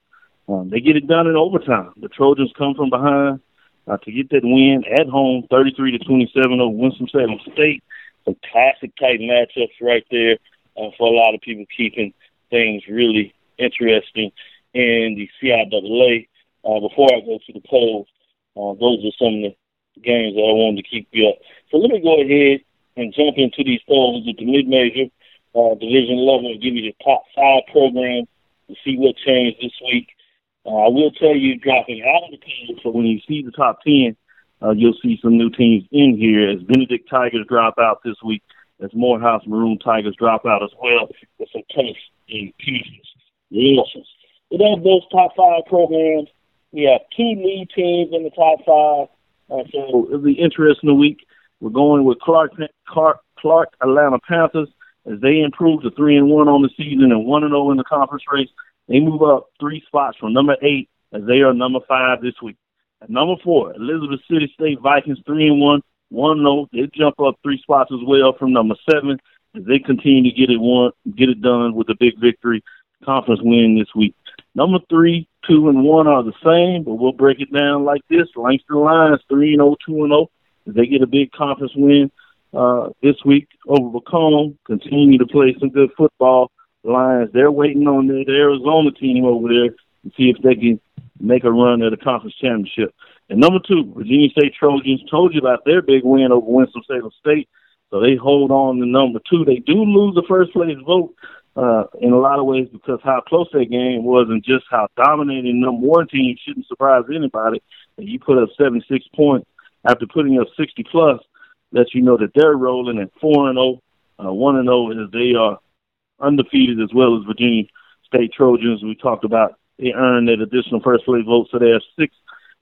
Speaker 5: Um, they get it done in overtime. The Trojans come from behind uh, to get that win at home, 33 to 27 over Winston-Salem State. Some classic type matchups right there uh, for a lot of people, keeping things really interesting in the CIAA. Uh, before I go to the polls, uh, those are some of the games that I wanted to keep you up. So let me go ahead and jump into these polls at the mid-major uh, division level and give you the top five programs to see what changed this week. Uh, I will tell you, dropping out of the poll, so when you see the top 10, uh, you'll see some new teams in here as Benedict Tigers drop out this week, as Morehouse Maroon Tigers drop out as well, with some tennis and. Yes. But have those top five programs, we have two lead teams in the top five. Uh, so it'll be interesting week. We're going with Clark, Clark, Clark Atlanta Panthers as they improve to three and one on the season and one and zero oh in the conference race. They move up three spots from number eight as they are number five this week. At number four, Elizabeth City State Vikings three and one, one zero. Oh. They jump up three spots as well from number seven as they continue to get it one, get it done with a big victory conference win this week. Number three, two and one are the same, but we'll break it down like this. Langston Lions three and oh, two and. If they get a big conference win uh, this week over Macomb. Continue to play some good football. Lions, they're waiting on the, the Arizona team over there to see if they can make a run at a conference championship. And number two, Virginia State Trojans told you about their big win over Winston-Salem State. So they hold on to number two. They do lose the first place vote uh, in a lot of ways because how close that game was and just how dominating number one team shouldn't surprise anybody. And you put up 76 points after putting up 60 plus, lets you know that they're rolling at 4 and 0, uh, 1 and 0 as they are undefeated as well as Virginia State Trojans. We talked about they earned that additional first place vote, so they have six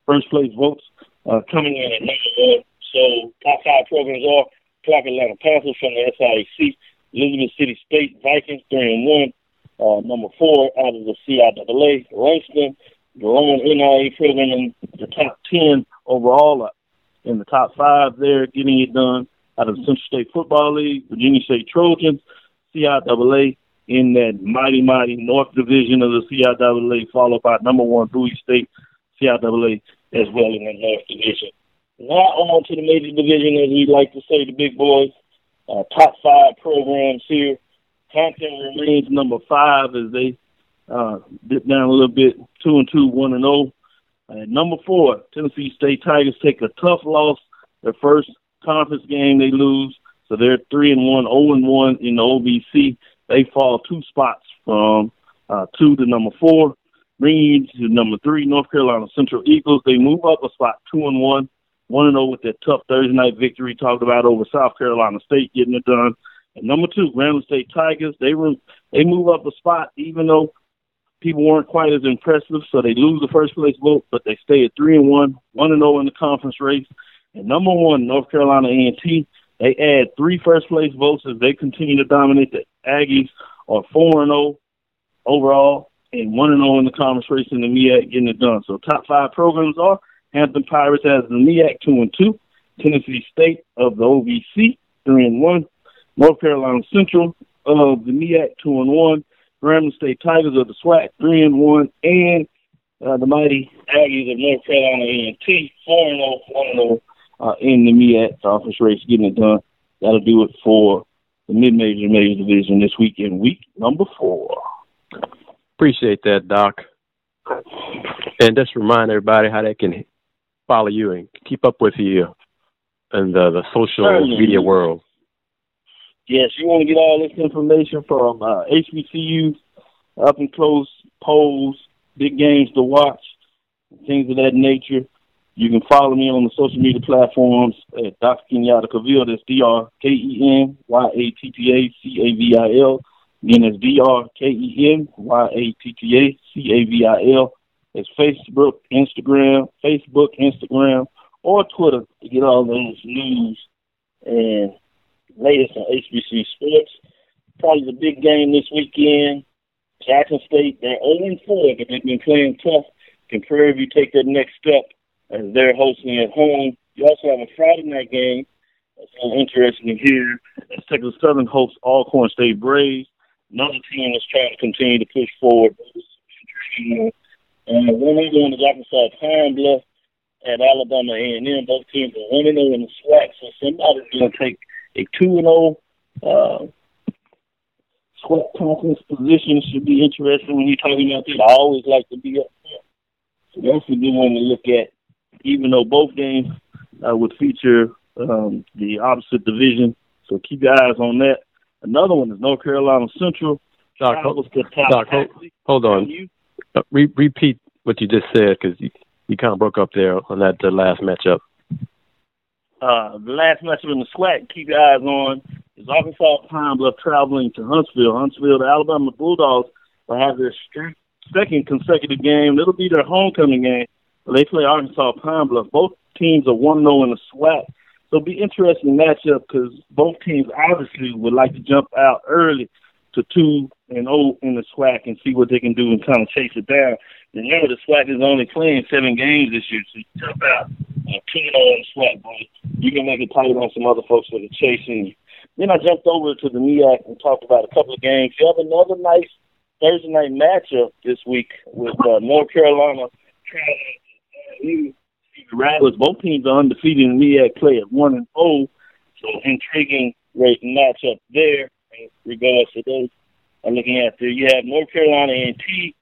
Speaker 5: first place votes uh, coming in at number one. So top five programs are Clark Atlanta Panthers from the SIAC. Elizabeth City State Vikings three and one. Uh, number four out of the CIAA, Langston, the Roman NAIA program in the top ten overall. Uh, in the top five there, getting it done out of the Central State Football League, Virginia State Trojans, CIAA in that mighty, mighty North Division of the CIAA, followed by number one Bowie State CIAA as well in the North Division. Now on to the major division, as we like to say, the big boys uh, top five programs here. Hampton remains number five as they uh, dip down a little bit, two and two, one and zero. At number four, Tennessee State Tigers take a tough loss. Their first conference game they lose, so they're three and one, zero oh and one in the OVC. They fall two spots from uh, two to number four. Bringing to number three, North Carolina Central Eagles. They move up a spot, two and one one and zero oh with that tough Thursday night victory talked about over South Carolina State, getting it done. And number two, Grambling State Tigers. They were they move up a spot, even though people weren't quite as impressive, so they lose the first place vote, but they stay at three and one, one and zero oh in the conference race. And number one, North Carolina A and T, they add three first place votes as they continue to dominate. The Aggies are four and zero oh overall, and one and zero in the conference race in the MEAC, getting it done. So top five programs are Hampton Pirates has the MEAC two and two, Tennessee State of the OVC three and one, North Carolina Central of the MEAC two and one, Grambling State Tigers of the SWAC three and one, and uh, the mighty Aggies of North Carolina A&T four and zero, one and zero uh, in the MEAC conference race, getting it done. That'll do it for the mid-major major division this week in week number four.
Speaker 1: Appreciate that, Doc. And just remind everybody how they can follow you and keep up with you in the, the social media world.
Speaker 5: Yes, you want to get all this information from uh, HBCU, up and close polls, big games to watch, things of that nature. You can follow me on the social media platforms at Dr. Kenyatta Cavil. That's D R K E N Y A T T A C A V I L. Again, it's D R K E N Y A T T A C A V I L. It's Facebook, Instagram, Facebook, Instagram, or Twitter to get all those news and latest on HBC Sports. Probably the big game this weekend. Jackson State, they're 0 4, but they've been playing tough. Can Prairie View take that next step as they're hosting at home? You also have a Friday night game. That's little interesting hear. As Texas Southern hosts Alcorn State Braves. Another team that's trying to continue to push forward. And one other one is Arkansas Pine Bluff at Alabama A&M. Both teams are one zero oh in the SWAC, so somebody's going to take a two and zero uh, SWAC conference position. Should be interesting when you're talking about that. I always like to be up there. So that's a good one to look at. Even though both games uh, would feature um, the opposite division, so keep your eyes on that. Another one is North Carolina Central.
Speaker 1: Doc, hold, Doc, hold, hold on. Uh, re- repeat what you just said because you, you kind of broke up there on that the last matchup.
Speaker 5: Uh, the last matchup in the SWAC, keep your eyes on, is Arkansas Pine Bluff traveling to Huntsville. Huntsville, the Alabama Bulldogs will have their second consecutive game. It'll be their homecoming game. They play Arkansas Pine Bluff. Both teams are 1 0 in the SWAC. So it'll be interesting matchup because both teams obviously would like to jump out early to 2 and 0 in the SWAC and see what they can do and kind of chase it down. And remember, the SWAC is only playing seven games this year, so you jump out 2 and 0 in the SWAC, boy. You can make it tight on some other folks that are chasing you. Then I jumped over to the MEAC and talked about a couple of games. You have another nice Thursday night matchup this week with uh, North Carolina the Rattlers. Both teams are undefeated in MEAC play at 1 and 0, so intriguing great matchup there. Regardless of those, I'm looking at there. You have North Carolina and T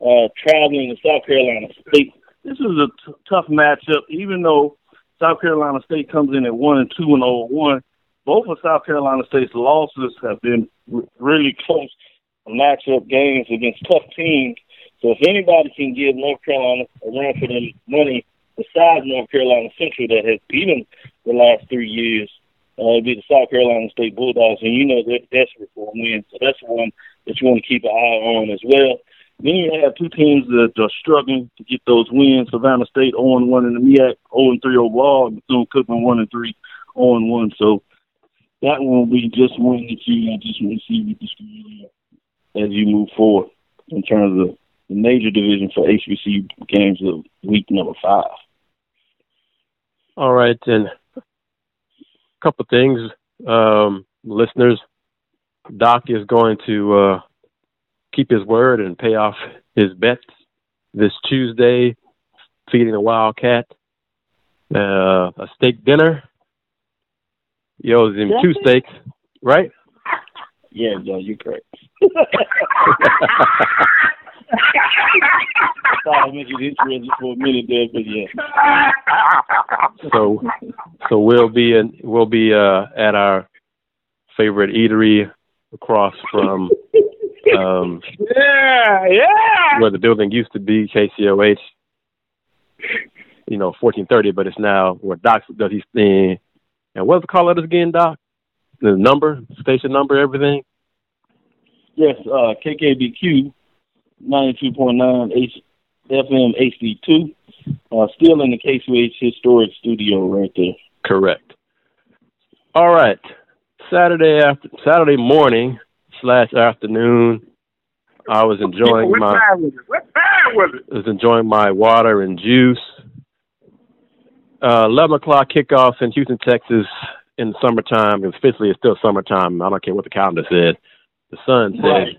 Speaker 5: uh, traveling to South Carolina State. This is a t- tough matchup, even though South Carolina State comes in at one and two and zero oh one. Both of South Carolina State's losses have been r- really close matchup games against tough teams. So if anybody can give North Carolina a run for their money besides North Carolina Central that has beaten the last three years, uh, it'd be the South Carolina State Bulldogs, and you know they're desperate for a win. So that's one that you want to keep an eye on as well. Then you have two teams that are struggling to get those wins. Savannah State 0 1 in the MEAC, 0 3 overall, and Bethune Cookman 1 and 3, 0 1. So that will be just one that you just want to see with the school as you move forward in terms of the major division for HBC games of week number five.
Speaker 1: All right, and a couple things, um, listeners. Doc is going to uh, keep his word and pay off his bets this Tuesday, feeding a wildcat uh, a steak dinner. He owes him two steaks, right?
Speaker 5: Yeah, Joe, you're correct. I made you interested for a minute there, but yeah.
Speaker 1: So, so we'll be in, we'll be uh, at our favorite eatery across from um,
Speaker 5: yeah, yeah.
Speaker 1: Where the building used to be, KCOH, you know, 1430, but it's now where Doc does his thing. And what's the call letters again, Doc? The number, station number, everything?
Speaker 5: Yes, uh, KKBQ 92.9 H- FM HD2. Uh, still in the KCOH historic studio right there.
Speaker 1: Correct. All right. Saturday after Saturday morning slash afternoon, I was enjoying
Speaker 3: what
Speaker 1: my
Speaker 3: time was it? What time was it?
Speaker 1: was enjoying my water and juice. Uh, Eleven o'clock kickoff in Houston, Texas, in the summertime. Officially, it's still summertime. I don't care what the calendar said. The sun said
Speaker 3: Right.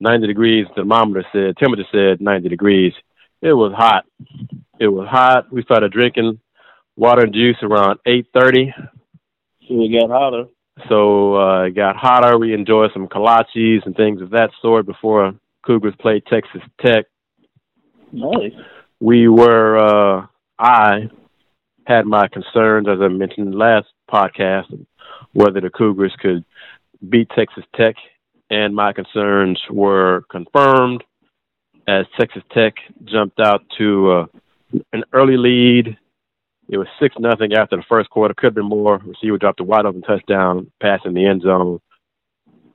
Speaker 1: 90 degrees. The thermometer said temperature said 90 degrees. It was hot. It was hot. We started drinking water and juice around 8:30.
Speaker 5: So it got hotter.
Speaker 1: So uh, it got hotter. We enjoyed some kolaches and things of that sort before Cougars played Texas Tech.
Speaker 5: Nice.
Speaker 1: We were, uh, I had my concerns, as I mentioned in the last podcast, whether the Cougars could beat Texas Tech, and my concerns were confirmed as Texas Tech jumped out to uh, an early lead. It was six nothing after the first quarter. Could have been more. Receiver dropped a wide open touchdown pass in the end zone.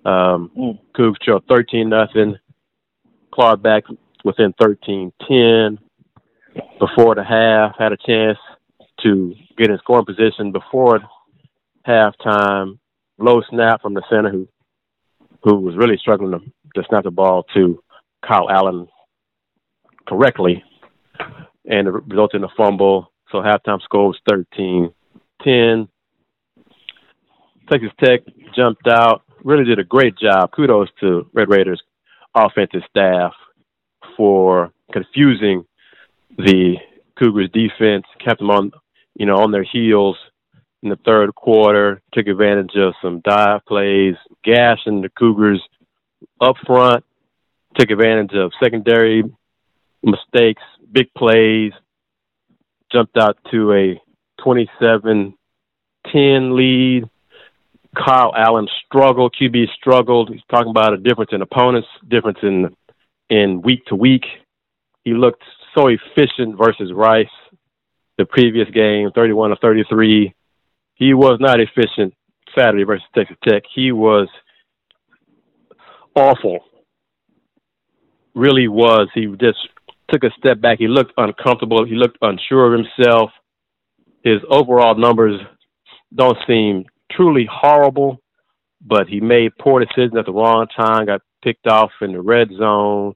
Speaker 1: Um,
Speaker 5: Mm.
Speaker 1: Cougs trailed thirteen nothing. Clawed back within 13-10 before the half. Had a chance to get in scoring position before halftime. Low snap from the center who who was really struggling to, to snap the ball to Kyle Allen correctly, and it resulted in a fumble. So halftime score was 13-10. Texas Tech jumped out, really did a great job. Kudos to Red Raiders offensive staff for confusing the Cougars defense, kept them on, you know, on their heels in the third quarter, took advantage of some dive plays, gashing the Cougars up front, took advantage of secondary mistakes, big plays, jumped out to a 27 10 lead. Kyle Allen struggled, QB struggled. He's talking about a difference in opponents, difference in in week to week. He looked so efficient versus Rice the previous game, 31 to 33. He was not efficient Saturday versus Texas Tech. He was awful. Really was. He just took a step back. He looked uncomfortable. He looked unsure of himself. His overall numbers don't seem truly horrible, but he made poor decisions at the wrong time, got picked off in the red zone.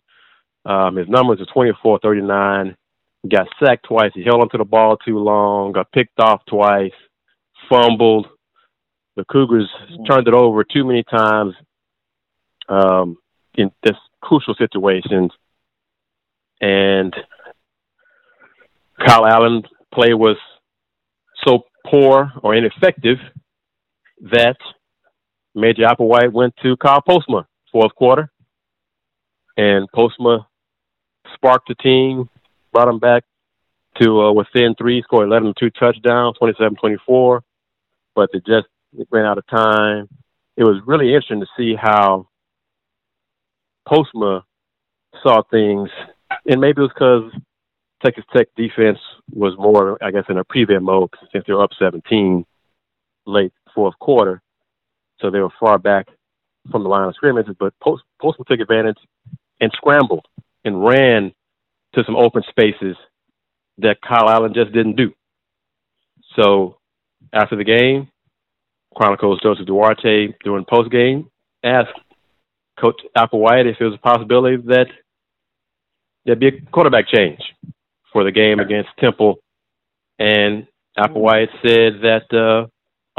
Speaker 1: Um, his numbers are 24 39. He got sacked twice. He held onto the ball too long, got picked off twice, fumbled. The Cougars turned it over too many times um, in this crucial situations. And Kyle Allen's play was so poor or ineffective that Major Applewhite went to Kyle Postma fourth quarter, and Postma sparked the team, brought them back to uh, within three, scored 11 two touchdowns, 27-24, but they just ran out of time. It was really interesting to see how Postma saw things, and maybe it was because Texas Tech defense was more, I guess, in a prevent mode since they were up 17 late fourth quarter, so they were far back from the line of scrimmage. But Post, Postma took advantage and scrambled and ran to some open spaces that Kyle Allen just didn't do. So after the game, Chronicles Joseph Duarte during post game asked Coach Applewhite if it was a possibility that there'd be a quarterback change for the game against Temple, and Applewhite said that uh,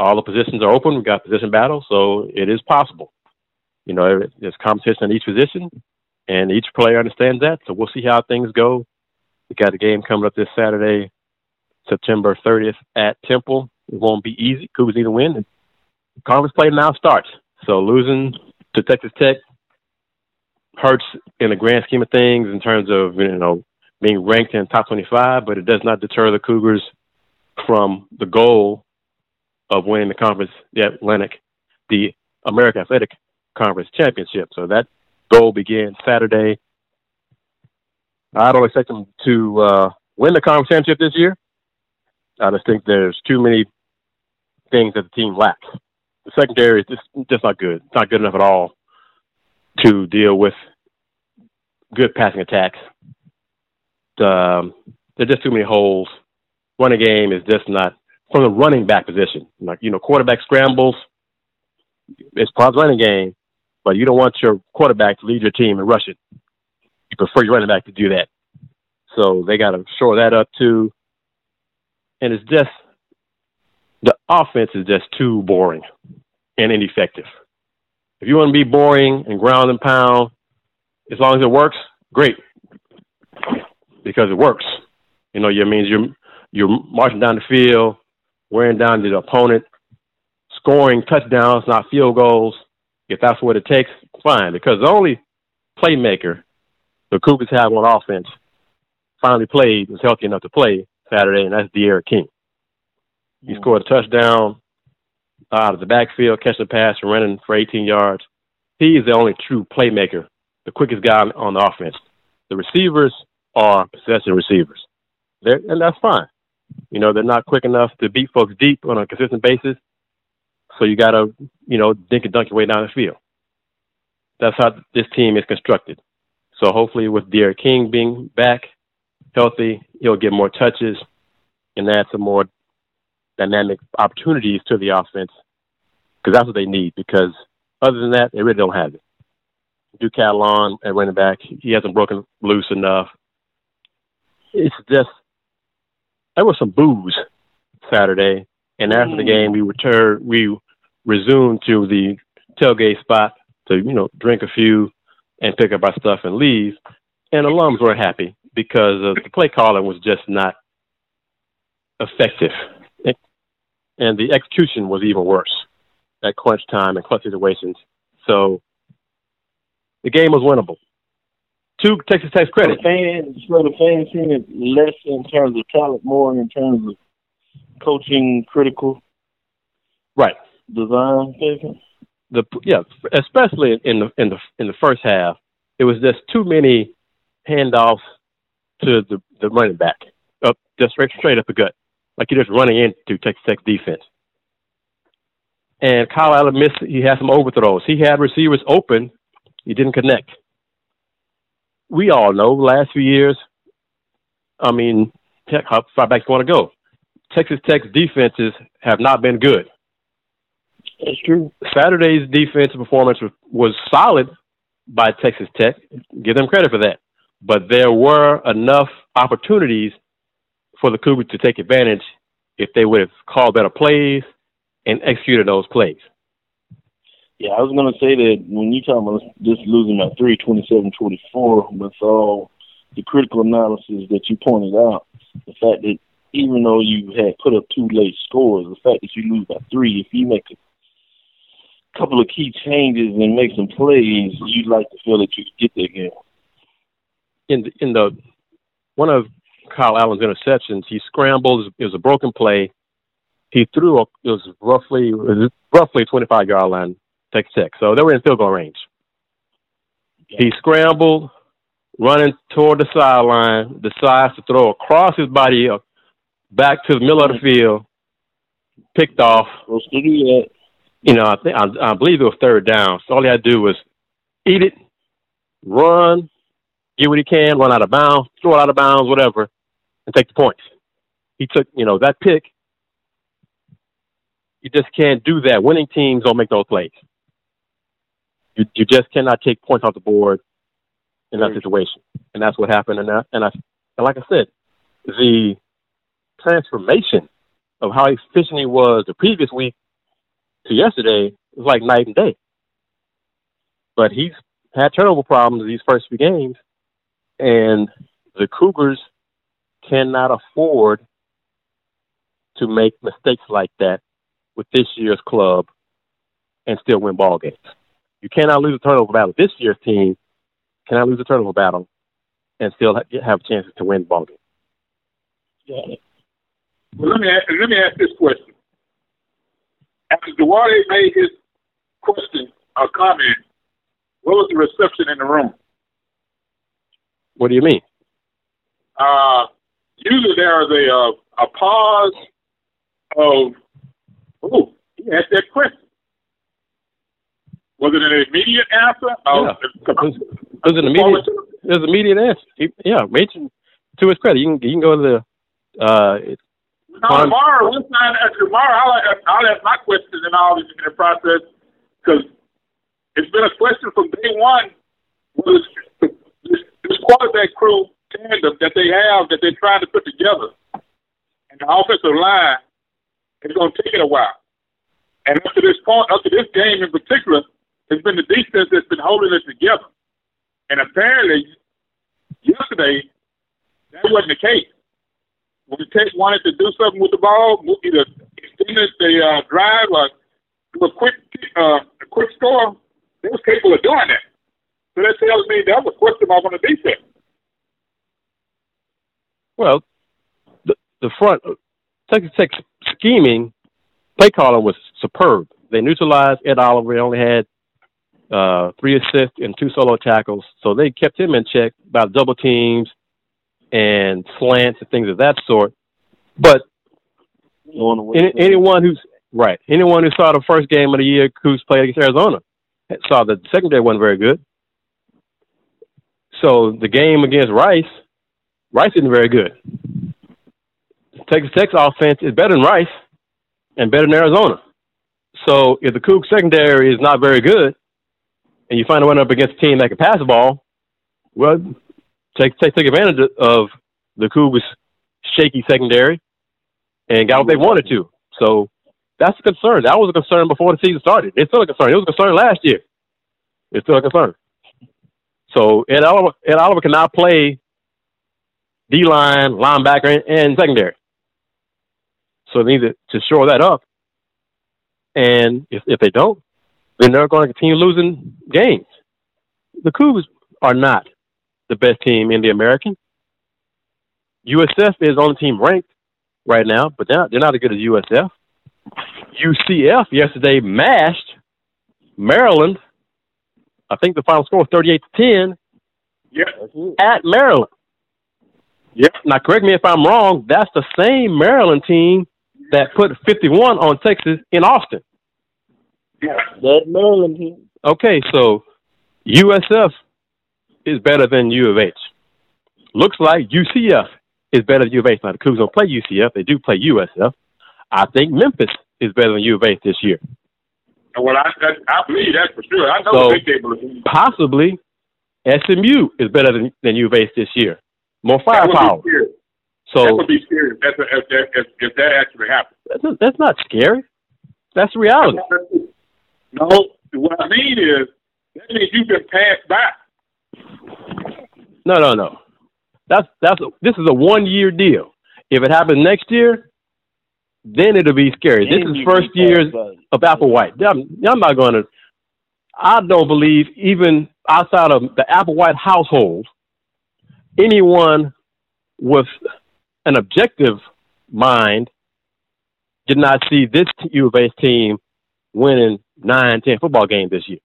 Speaker 1: all the positions are open. We got position battle, so it is possible. You know, there's competition in each position, and each player understands that. So we'll see how things go. We got a game coming up this Saturday, September 30th at Temple. It won't be easy. Cougars need to win. Conference play now starts. So losing to Texas Tech hurts in the grand scheme of things in terms of you know being ranked in top 25, but it does not deter the Cougars from the goal of winning the conference, the Atlantic, the American Athletic Conference Championship. So that goal begins Saturday. I don't expect them to uh, win the conference championship this year. I just think there's too many things that the team lacks. The secondary is just, just not good. It's not good enough at all to deal with good passing attacks. Um, there's just too many holes. Running game is just not from the running back position. Like you know, quarterback scrambles. It's part of running game, but you don't want your quarterback to lead your team and rush it. You prefer your running back to do that. So they got to shore that up too. And it's just the offense is just too boring and ineffective. If you want to be boring and ground and pound, as long as it works, great. Because it works. You know, it means you're you're marching down the field, wearing down the opponent, scoring touchdowns, not field goals. If that's what it takes, fine. Because the only playmaker the Cougars have on offense finally played was healthy enough to play Saturday, and that's D'Eriq King. He mm-hmm. scored a touchdown out of the backfield, catching a pass running for 18 yards. He is the only true playmaker, the quickest guy on the offense. The receivers are possession receivers, they're, and that's fine. You know, they're not quick enough to beat folks deep on a consistent basis. So you got to, you know, dink and dunk your way down the field. That's how this team is constructed. So hopefully, with D'Eriq King being back healthy, he'll get more touches and add some more dynamic opportunities to the offense because that's what they need. Because other than that, they really don't have it. Duke Catalon at running back, he hasn't broken loose enough. It's just there was some booze Saturday, and after the mm. game, we returned. We resumed to the tailgate spot to you know drink a few and pick up our stuff and leave. And alums were happy because uh, the play calling was just not effective, and the execution was even worse at crunch time and clutch situations. So the game was winnable. To Texas Tech's credit,
Speaker 5: so the fans, so the fans seeing it less in terms of talent, more in terms of coaching, critical,
Speaker 1: right?
Speaker 5: Design,
Speaker 1: the yeah, especially in the in the in the first half, it was just too many handoffs to the the running back up just straight straight up the gut, like you're just running into Texas Tech defense. And Kyle Allen missed. He had some overthrows. He had receivers open. He didn't connect. We all know last few years. I mean, Tech, how far back you want to go? Texas Tech's defenses have not been good.
Speaker 5: That's true.
Speaker 1: Saturday's defensive performance was, was solid by Texas Tech. Give them credit for that. But there were enough opportunities for the Cougars to take advantage if they would have called better plays and executed those plays.
Speaker 5: Yeah, I was going to say that when you talk about just losing by three, twenty-seven, twenty-four, with all the critical analysis that you pointed out, the fact that even though you had put up two late scores, the fact that you lose by three, if you make a couple of key changes and make some plays, you'd like to feel that you could get that game.
Speaker 1: In the, in the one of Kyle Allen's interceptions, he scrambled. It was a broken play. He threw. A, it was roughly it was roughly 25 yard line, Texas Tech. So they were in field goal range. He scrambled, running toward the sideline, decides to throw across his body uh, back to the middle of the mm-hmm. field, picked off.
Speaker 5: Supposed to do that
Speaker 1: you know, I think I, I believe it was third down. So all he had to do was eat it, run, get what he can, run out of bounds, throw it out of bounds, whatever, and take the points. He took, you know, that pick. You just can't do that. Winning teams don't make those plays. You you just cannot take points off the board in that situation, and that's what happened. And that, and I and like I said, the transformation of how efficient he was the previous week to yesterday was like night and day. But he's had turnover problems these first few games, and the Cougars cannot afford to make mistakes like that with this year's club and still win ball games. You cannot lose a turnover battle. This year's team cannot lose a turnover battle and still have chances to win ball games.
Speaker 3: Yeah. Well, let me ask, let me ask this question: after Duarte made his question or comment, what was the reception in the room?
Speaker 1: What do you mean?
Speaker 3: Uh, usually there is a uh, a pause of, oh, he asked that question. Was it an immediate answer?
Speaker 1: Yeah. it was, it was an immediate. there's an immediate answer. He, yeah, Machen, to his credit, you can you can go to the. Uh,
Speaker 3: no, tomorrow, we'll find out tomorrow. I'll, I'll ask my questions and all this in the process because it's been a question from day one. Was this, this quarterback crew tandem that they have that they're trying to put together, and the offensive line, it's going to take it a while. And up to this point, up to this game in particular, it's been the defense that's been holding it together. And apparently, yesterday, that wasn't the case. When the Tech wanted to do something with the ball, either extend the uh, drive or do a quick, uh, a quick score, they was capable of doing that. So that tells me that was a question mark on the defense.
Speaker 1: Well, the the front Texas Tech scheming, play calling was superb. They neutralized Ed Oliver. He only had uh, three assists and two solo tackles. So they kept him in check by double teams and slants and things of that sort. But any, anyone who's right, anyone who saw the first game of the year, who's played against Arizona, saw the secondary wasn't very good. So the game against Rice, Rice isn't very good. Texas Tech's offense is better than Rice and better than Arizona. So if the Cougs secondary is not very good, and you find a run up against a team that can pass the ball, well, take take take advantage of the Cougs' shaky secondary and got what they wanted to. So that's a concern. That was a concern before the season started. It's still a concern. It was a concern last year. It's still a concern. So Ed Oliver, Ed Oliver cannot play D line, linebacker, and secondary. So they need to, to shore that up. And if, if they don't, then they're going to continue losing games. The Cougs are not the best team in the American. USF is on the team ranked right now, but they're not, they're not as good as USF. UCF yesterday mashed Maryland. I think the final score was 38 to 10.
Speaker 3: Yeah.
Speaker 1: At Maryland.
Speaker 3: Yep.
Speaker 1: Now, correct me if I'm wrong. That's the same Maryland team that put 51 on Texas in Austin.
Speaker 5: Yeah, that Maryland team.
Speaker 1: Okay, so USF is better than U of H. Looks like UCF is better than U of H. Now the Cougs don't play UCF; they do play USF. I think Memphis is better than U of H this year.
Speaker 3: Well, I I, I believe that for sure. I know so they capable
Speaker 1: Possibly, SMU is better than, than U of H this year. More firepower.
Speaker 3: So that would be scary if, that's a, if, that, if, if that actually happens.
Speaker 1: That's, a, that's not scary. That's reality.
Speaker 3: No, what I mean is that means you've been passed by.
Speaker 1: No, no, no. That's that's a, this is a one year deal. If it happens next year, then it'll be scary. Then this is first year of Applewhite. I'm, I'm not going to. I don't believe even outside of the Applewhite household, anyone with an objective mind did not see this U of H team winning nine, ten football games this year.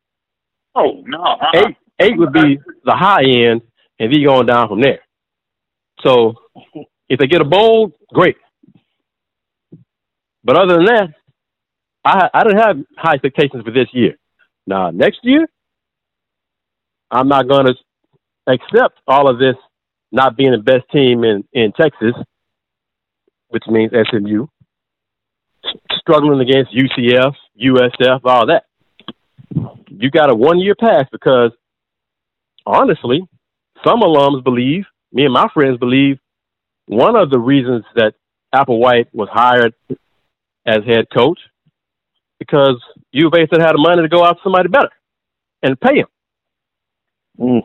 Speaker 3: Oh no, uh-uh.
Speaker 1: eight eight would be the high end, and then going down from there. So if they get a bowl, great. But other than that, I I don't have high expectations for this year. Now next year, I'm not going to accept all of this not being the best team in in Texas, which means SMU, struggling against UCF, USF, all that. You got a one year pass because honestly, some alums believe, me and my friends believe, one of the reasons that Applewhite was hired as head coach because U of A said had the money to go after somebody better and pay him.
Speaker 3: Mm.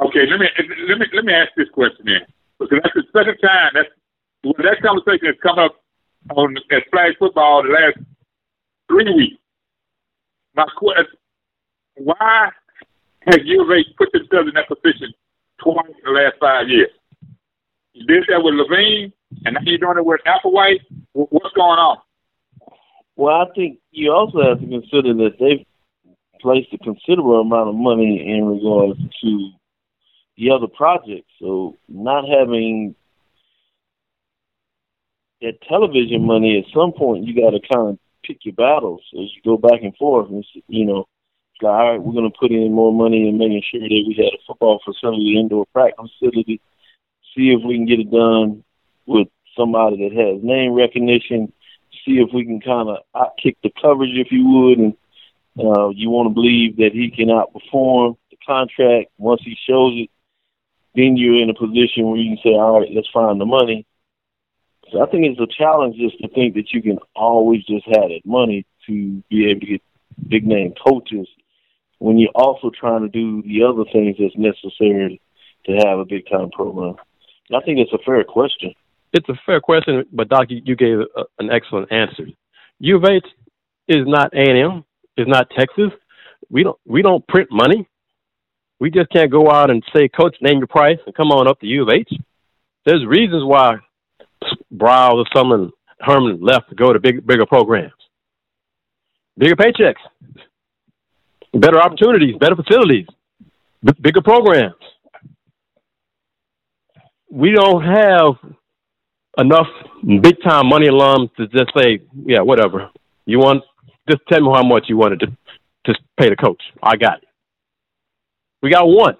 Speaker 3: Okay, let me let me let me ask this question then, because that's the second time that's that conversation has come up on at flag football the last three weeks. My question: Why has U of H put themselves in that position twice in the last five years? You did that with Levine, and now you're doing it with Applewhite. What's going on?
Speaker 5: Well, I think you also have to consider that they've placed a considerable amount of money in regards to the other projects. So not having that television money at some point, you got to kind of pick your battles as you go back and forth. And you know, like, all right, we're going to put in more money in making sure that we had a football facility, indoor practice facility, see if we can get it done with somebody that has name recognition, see if we can kind of outkick the coverage, if you would, and uh, you want to believe that he can outperform the contract. Once he shows it, then you're in a position where you can say, all right, let's find the money. So I think it's a challenge just to think that you can always just have that money to be able to get big name coaches when you're also trying to do the other things that's necessary to have a big time program. I think it's a fair question.
Speaker 1: It's a fair question, but Doc, you gave a, an excellent answer. U of H is not A and M, is not Texas. We don't we don't print money. We just can't go out and say, Coach, name your price and come on up to U of H. There's reasons why Briles or Sumlin Herman left to go to big bigger programs, bigger paychecks, better opportunities, better facilities, b- bigger programs. We don't have enough big time money alums to just say, yeah, whatever. You want, just tell me how much you wanted to just pay the coach. I got it. We got one.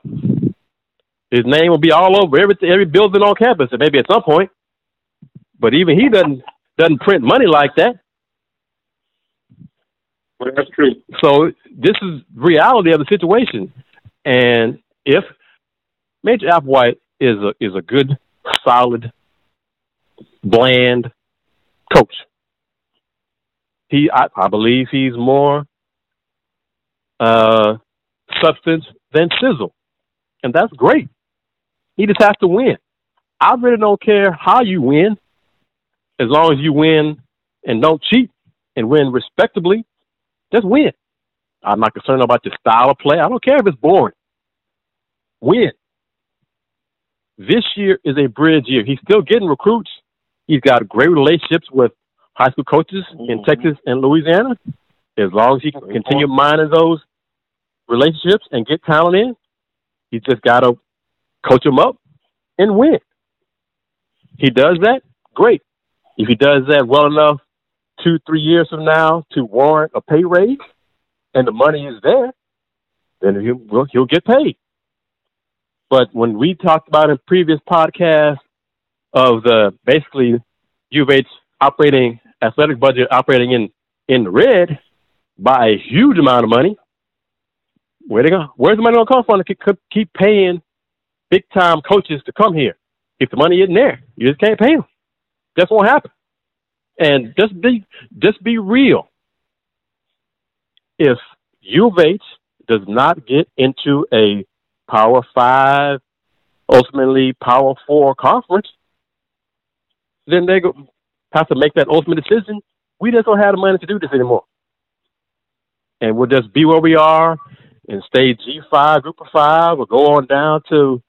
Speaker 1: His name will be all over every every building on campus, and maybe at some point. But even he doesn't doesn't print money like that.
Speaker 3: Well, that's true.
Speaker 1: So this is reality of the situation, and if Major Applewhite is a is a good, solid, bland coach, he I, I believe he's more uh, substance than sizzle, and that's great. He just has to win. I really don't care how you win, as long as you win and don't cheat and win respectably just win. I'm not concerned about your style of play. I don't care if it's boring. Win. This year is a bridge year. He's still getting recruits. He's got great relationships with high school coaches mm-hmm. in Texas and Louisiana. As long as he can continue mining those relationships and get talent in, he's just got to coach them up and win. He does that, great. If he does that well enough two, three years from now to warrant a pay raise and the money is there, then he'll, he'll get paid. But when we talked about in previous podcasts of the basically H operating athletic budget operating in, in the red by a huge amount of money, where they go? Where's the money going to come from to keep, keep paying big time coaches to come here? If the money isn't there, you just can't pay them. Just won't happen. And just be just be real. If U of H does not get into a Power Five, ultimately Power Four conference, then they go, have to make that ultimate decision. We just don't have the money to do this anymore, and we'll just be where we are and stay G five, Group of Five, or go on down to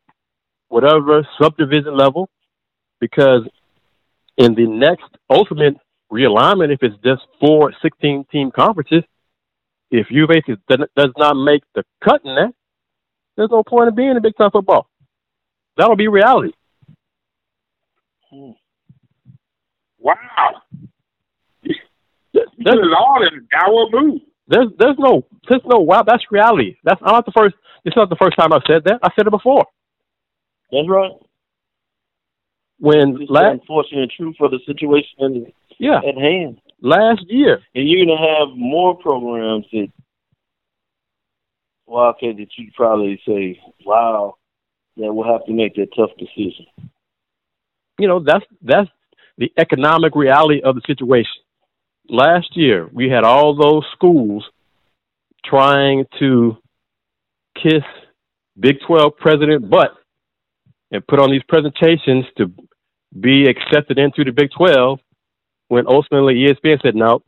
Speaker 1: whatever subdivision level, because in the next ultimate realignment, if it's just four 16 team conferences, if U of H does not make the cut in that, there's no point in being in Big Ten football. That'll be reality. Hmm.
Speaker 3: Wow. This is all in our move.
Speaker 1: There's there's no there's no wow that's reality. That's I'm not the first it's not the first time I've said that. I said it before.
Speaker 5: That's right
Speaker 1: when
Speaker 5: last, unfortunate truth for the situation
Speaker 1: yeah.
Speaker 5: at hand.
Speaker 1: Last year.
Speaker 5: And you're gonna have more programs that Wildcat that you probably say, Wow, that we'll have to make that tough decision.
Speaker 1: You know, that's that's the economic reality of the situation. Last year we had all those schools trying to kiss Big Twelve president butt and put on these presentations to be accepted into the Big 12 when ultimately ESPN said, no,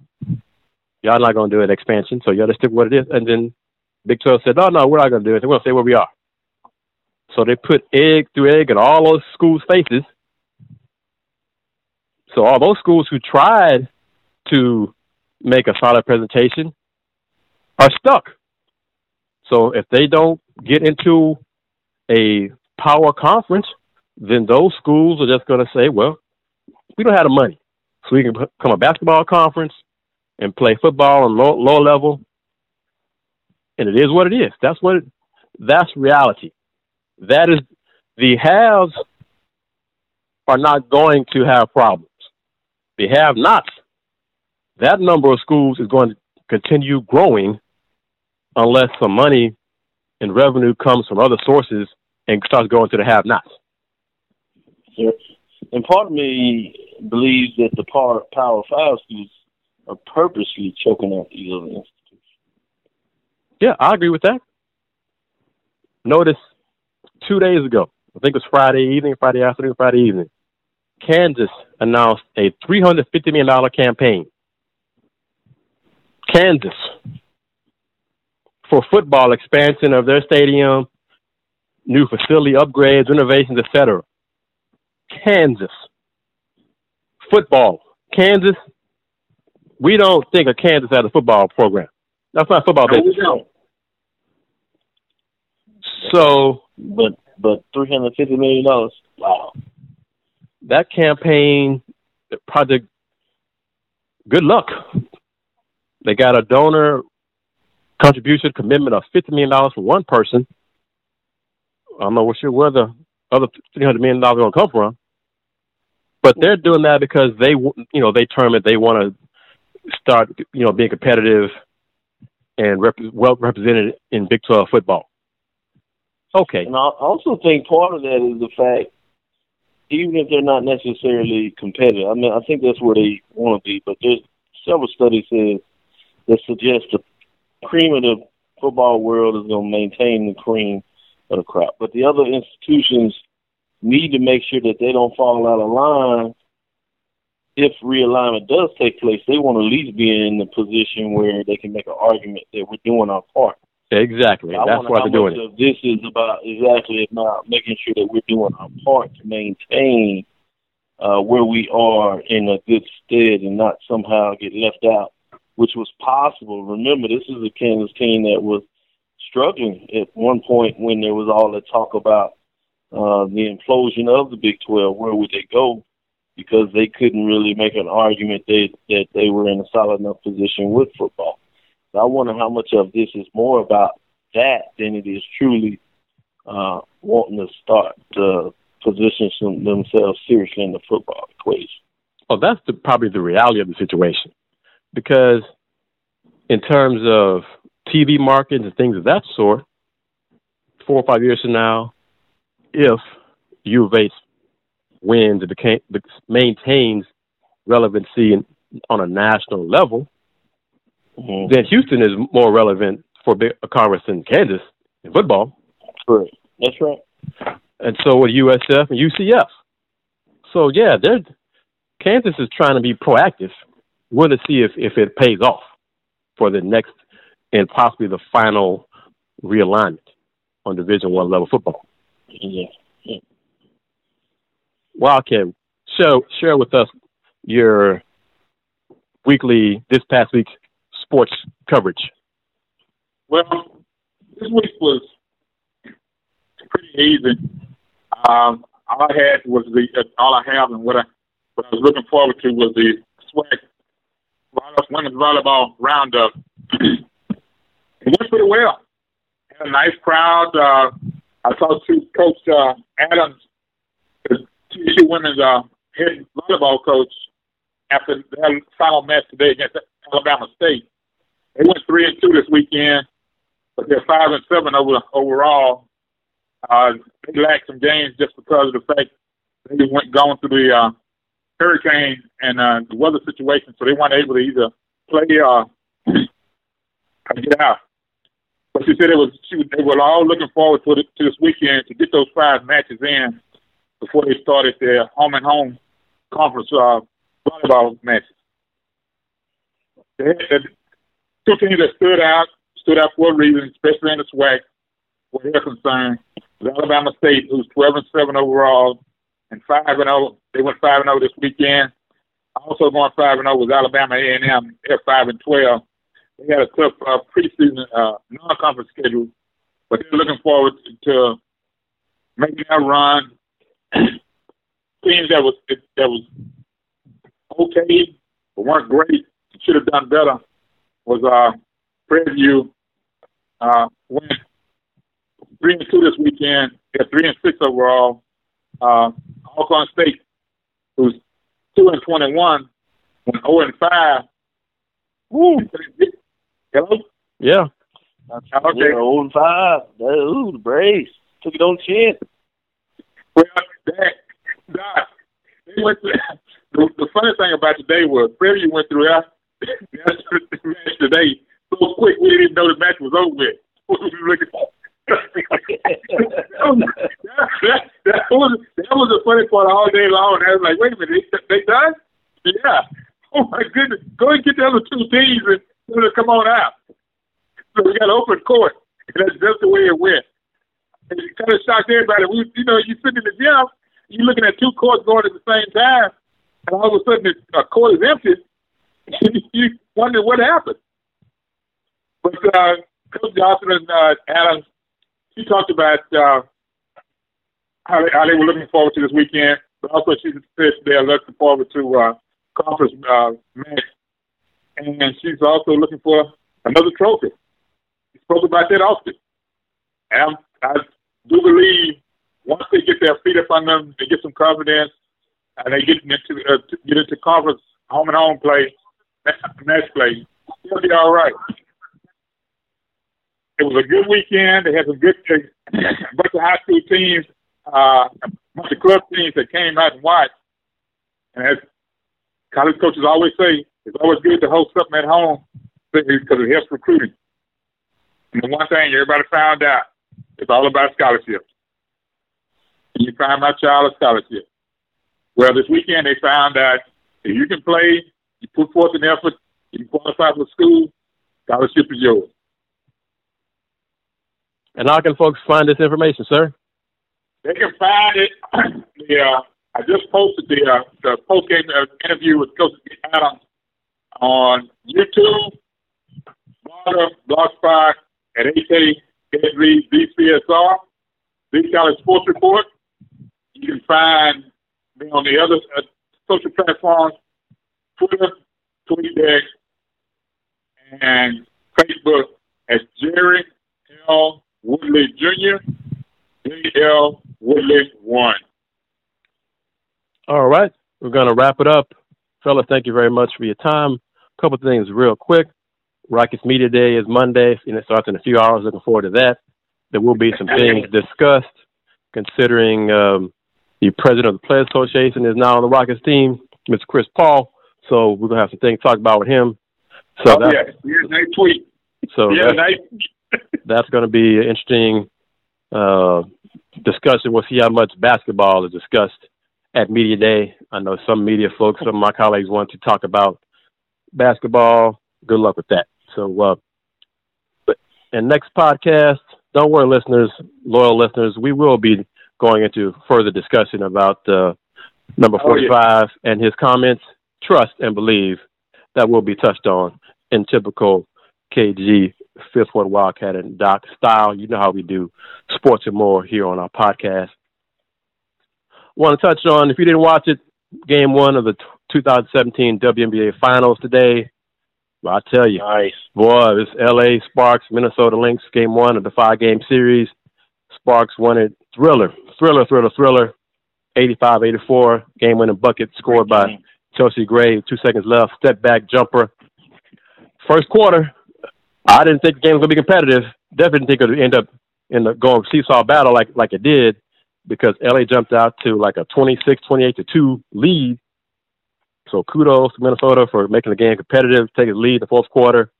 Speaker 1: y'all not going to do an expansion, so y'all just stick with what it is. And then Big 12 said, no, no, we're not going to do it. We're going to stay where we are. So they put egg through egg in all those schools' faces. So all those schools who tried to make a solid presentation are stuck. So if they don't get into a power conference, then those schools are just going to say, well, we don't have the money. So we can become a basketball conference and play football on low, low level. and it is what it is. That's what. It, that's reality. That is the haves are not going to have problems. The have-nots. That number of schools is going to continue growing unless some money and revenue comes from other sources and starts going to the have-nots.
Speaker 5: And part of me believes that the Power, Power Five schools are purposely choking out these other institutions.
Speaker 1: Yeah, I agree with that. Notice two days ago, I think it was Friday evening, Friday afternoon, Friday evening, Kansas announced a $350 million campaign. Kansas for football expansion of their stadium, new facility upgrades, renovations, etc. Kansas football. Kansas, we don't think of Kansas as a football program. That's not football business. So,
Speaker 5: but but three hundred fifty million dollars. Wow.
Speaker 1: That campaign project. Good luck. They got a donor contribution commitment of fifty million dollars from one person. I'm not know sure where the other three hundred million dollars going to come from, but they're doing that because they, you know, they term it. They want to start, you know, being competitive and rep- well represented in Big Twelve football. Okay.
Speaker 5: And I also think part of that is the fact, even if they're not necessarily competitive, I mean, I think that's where they want to be. But there's several studies says that suggest the cream of the football world is going to maintain the cream of the crop. But the other institutions need to make sure that they don't fall out of line. If realignment does take place, they want to at least be in the position where they can make an argument that we're doing our part.
Speaker 1: Exactly. I That's why they're doing
Speaker 5: it. This is about exactly about making sure that we're doing our part to maintain uh, where we are in a good stead and not somehow get left out, which was possible. Remember, this is a Kansas team that was struggling at one point when there was all the talk about uh, the implosion of the Big 12. Where would they go? Because they couldn't really make an argument that that they were in a solid enough position with football. So I wonder how much of this is more about that than it is truly uh, wanting to start to position some, themselves seriously in the football equation.
Speaker 1: Well, that's the, probably the reality of the situation, because in terms of TV markets and things of that sort, four or five years from now, if U of H wins and maintains relevancy in, on a national level, mm-hmm. then Houston is more relevant for a conference than Kansas in football.
Speaker 5: Right. That's right.
Speaker 1: And so with USF and UCF. So yeah, they're Kansas is trying to be proactive. We're going to see if, if it pays off for the next and possibly the final realignment on Division One level football.
Speaker 5: Yeah. yeah.
Speaker 1: Wildcat, share share with us your weekly this past week's sports coverage.
Speaker 3: Well, this week was pretty easy. Um, all I had was the uh, all I have, and what I what I was looking forward to was the SWAC women's volleyball roundup. it went pretty well. Had a nice crowd. Uh, I talked to Coach uh, Adams, the TSU women's uh, head volleyball coach, after their final match today against Alabama State. They went three and two this weekend, but they're five and seven over overall. Uh, they lacked some games just because of the fact they went going through the uh, hurricane and uh, the weather situation, so they weren't able to either play or get out. But she said it was she they were all looking forward to, the, to this weekend to get those five matches in before they started their home and home conference uh, volleyball matches. They had two teams that stood out stood out for a reason, especially in the SWAC, where they're concerned. Was Alabama State, who's 12 and 7 overall, and 5 and 0. They went 5 and 0 this weekend. Also going 5 and 0 was Alabama A&M. They're 5 and 12. They had a tough uh, preseason uh, non-conference schedule, but they're looking forward to making that run. Teams that was that was okay, but weren't great, should have done better. Was uh, Prairie View, uh, went three and two this weekend. They're three and six overall. Uh, Alcorn State, who's two and twenty-one, went zero and five.
Speaker 5: Woo.
Speaker 3: Hello.
Speaker 1: Yeah.
Speaker 3: Okay.
Speaker 5: Yeah, 0 and 5. Ooh, the Braves. Took it on the chin.
Speaker 3: Well, that, that, they went through, the, the funny thing about today was Prairie went through that match today so quick we didn't even know the match was over with. that, was, that, that, was, that was the funny part all day long. I was like, wait a minute, they, they done? Yeah. Oh my goodness. Go and get the other two teams and come on out. So we got open court. And that's just the way it went. And it kind of shocked everybody. We, you know, you sitting in the gym, you're looking at two courts going at the same time, and all of a sudden the court is empty. you wonder what happened. But uh, Coach Johnson and uh, Adams, she talked about uh, how, they, how they were looking forward to this weekend, but also she said they're looking forward to uh, conference uh, match, and she's also looking for another trophy. She spoke about that often. And I do believe once they get their feet up on them, they get some confidence, and they get into uh, get into conference home and home play, match play, they'll be all right. It was a good weekend. They had some good, a bunch of high school teams, uh, a bunch of club teams that came out and watched. And as college coaches always say, it's always good to host something at home because it helps recruiting. And the one thing everybody found out, it's all about scholarships. And you find my child a scholarship. Well, this weekend they found out if you can play, you put forth an effort, you qualify for school, scholarship is yours.
Speaker 1: And how can folks find this information, sir?
Speaker 3: They can find it. the, uh, I just posted the, uh, the post game uh, interview with Coach Adams on YouTube, Blogger, Blogspot, and AK Read BCSR, Big College Sports Report. You can find me on the other uh, social platforms, Twitter, TweetDeck, and Facebook as Jerry L. Woodley Jr., J.L. Woodley 1.
Speaker 1: All right. We're going to wrap it up. Fellas, thank you very much for your time. Couple things real quick. Rockets Media Day is Monday, and it starts in a few hours. Looking forward to that. There will be some things discussed, considering um, the president of the Players Association is now on the Rockets team, Mr. Chris Paul. So we're gonna have some things to talk about with him. So
Speaker 3: oh, yeah, here's a tweet.
Speaker 1: So
Speaker 3: yeah,
Speaker 1: that's, that's going to be an interesting uh, discussion. We'll see how much basketball is discussed at media day. I know some media folks, some of my colleagues want to talk about basketball. Good luck with that. So, uh, but and next podcast, don't worry, listeners, loyal listeners, we will be going into further discussion about uh, number 45 oh, yeah. and his comments. Trust and believe that will be touched on in typical KG Fifth Ward Wildcat and Doc style. You know how we do sports and more here on our podcast. Want to touch on, if you didn't watch it, game one of the 2017 WNBA Finals today. I tell you,
Speaker 5: nice
Speaker 1: boy, this L.A. Sparks Minnesota Lynx game one of the five game series. Sparks won it, thriller, thriller, thriller, thriller. 85-84 game winning bucket scored by Chelsea Gray. Two seconds left, step back jumper. First quarter, I didn't think the game was gonna be competitive. Definitely didn't think it would end up in the going seesaw battle like like it did because LA jumped out to like a 26, 28 to two lead so kudos to Minnesota for making the game competitive, taking the lead in the fourth quarter.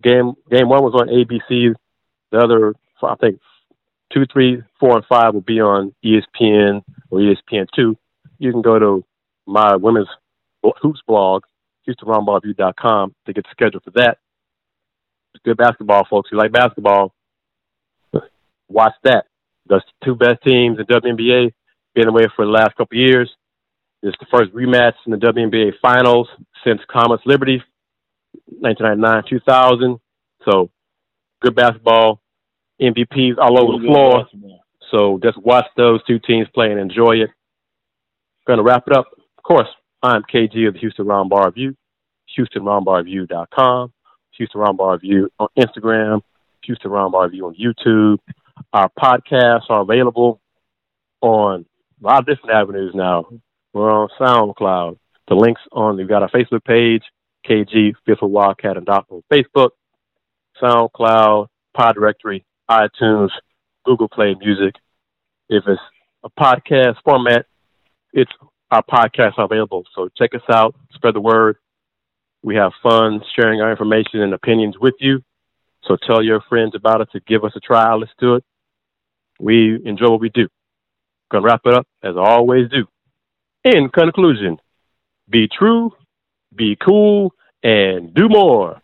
Speaker 1: Game game one was on ABC. The other, I think, two, three, four, and five will be on ESPN or ESPN two. You can go to my women's hoops blog, HoustonRoundBallReview.com, to get the schedule for that. Good basketball, folks. You like basketball? Watch that. The two best teams in WNBA been away for the last couple years. It's the first rematch in the WNBA Finals since Comets Liberty, 1999-2000. So, good basketball, MVPs all over the floor. So just watch those two teams play and enjoy it. Going to wrap it up. Of course, I'm KG of the Houston Round Bar View, HoustonRoundballReview.com, Houston Roundball Review on Instagram, Houston Roundball Review on YouTube. Our podcasts are available on a lot of different avenues now. We're on SoundCloud. The links on, we've got our Facebook page, KG Fifth Wildcat and Doc on Facebook, SoundCloud, Pod Directory, iTunes, Google Play Music. If it's a podcast format, it's our podcasts are available. So check us out, spread the word. We have fun sharing our information and opinions with you. So tell your friends about it to give us a try. Let's do it. We enjoy what we do. Gonna wrap it up as I always do. In conclusion, be true, be cool, and do more.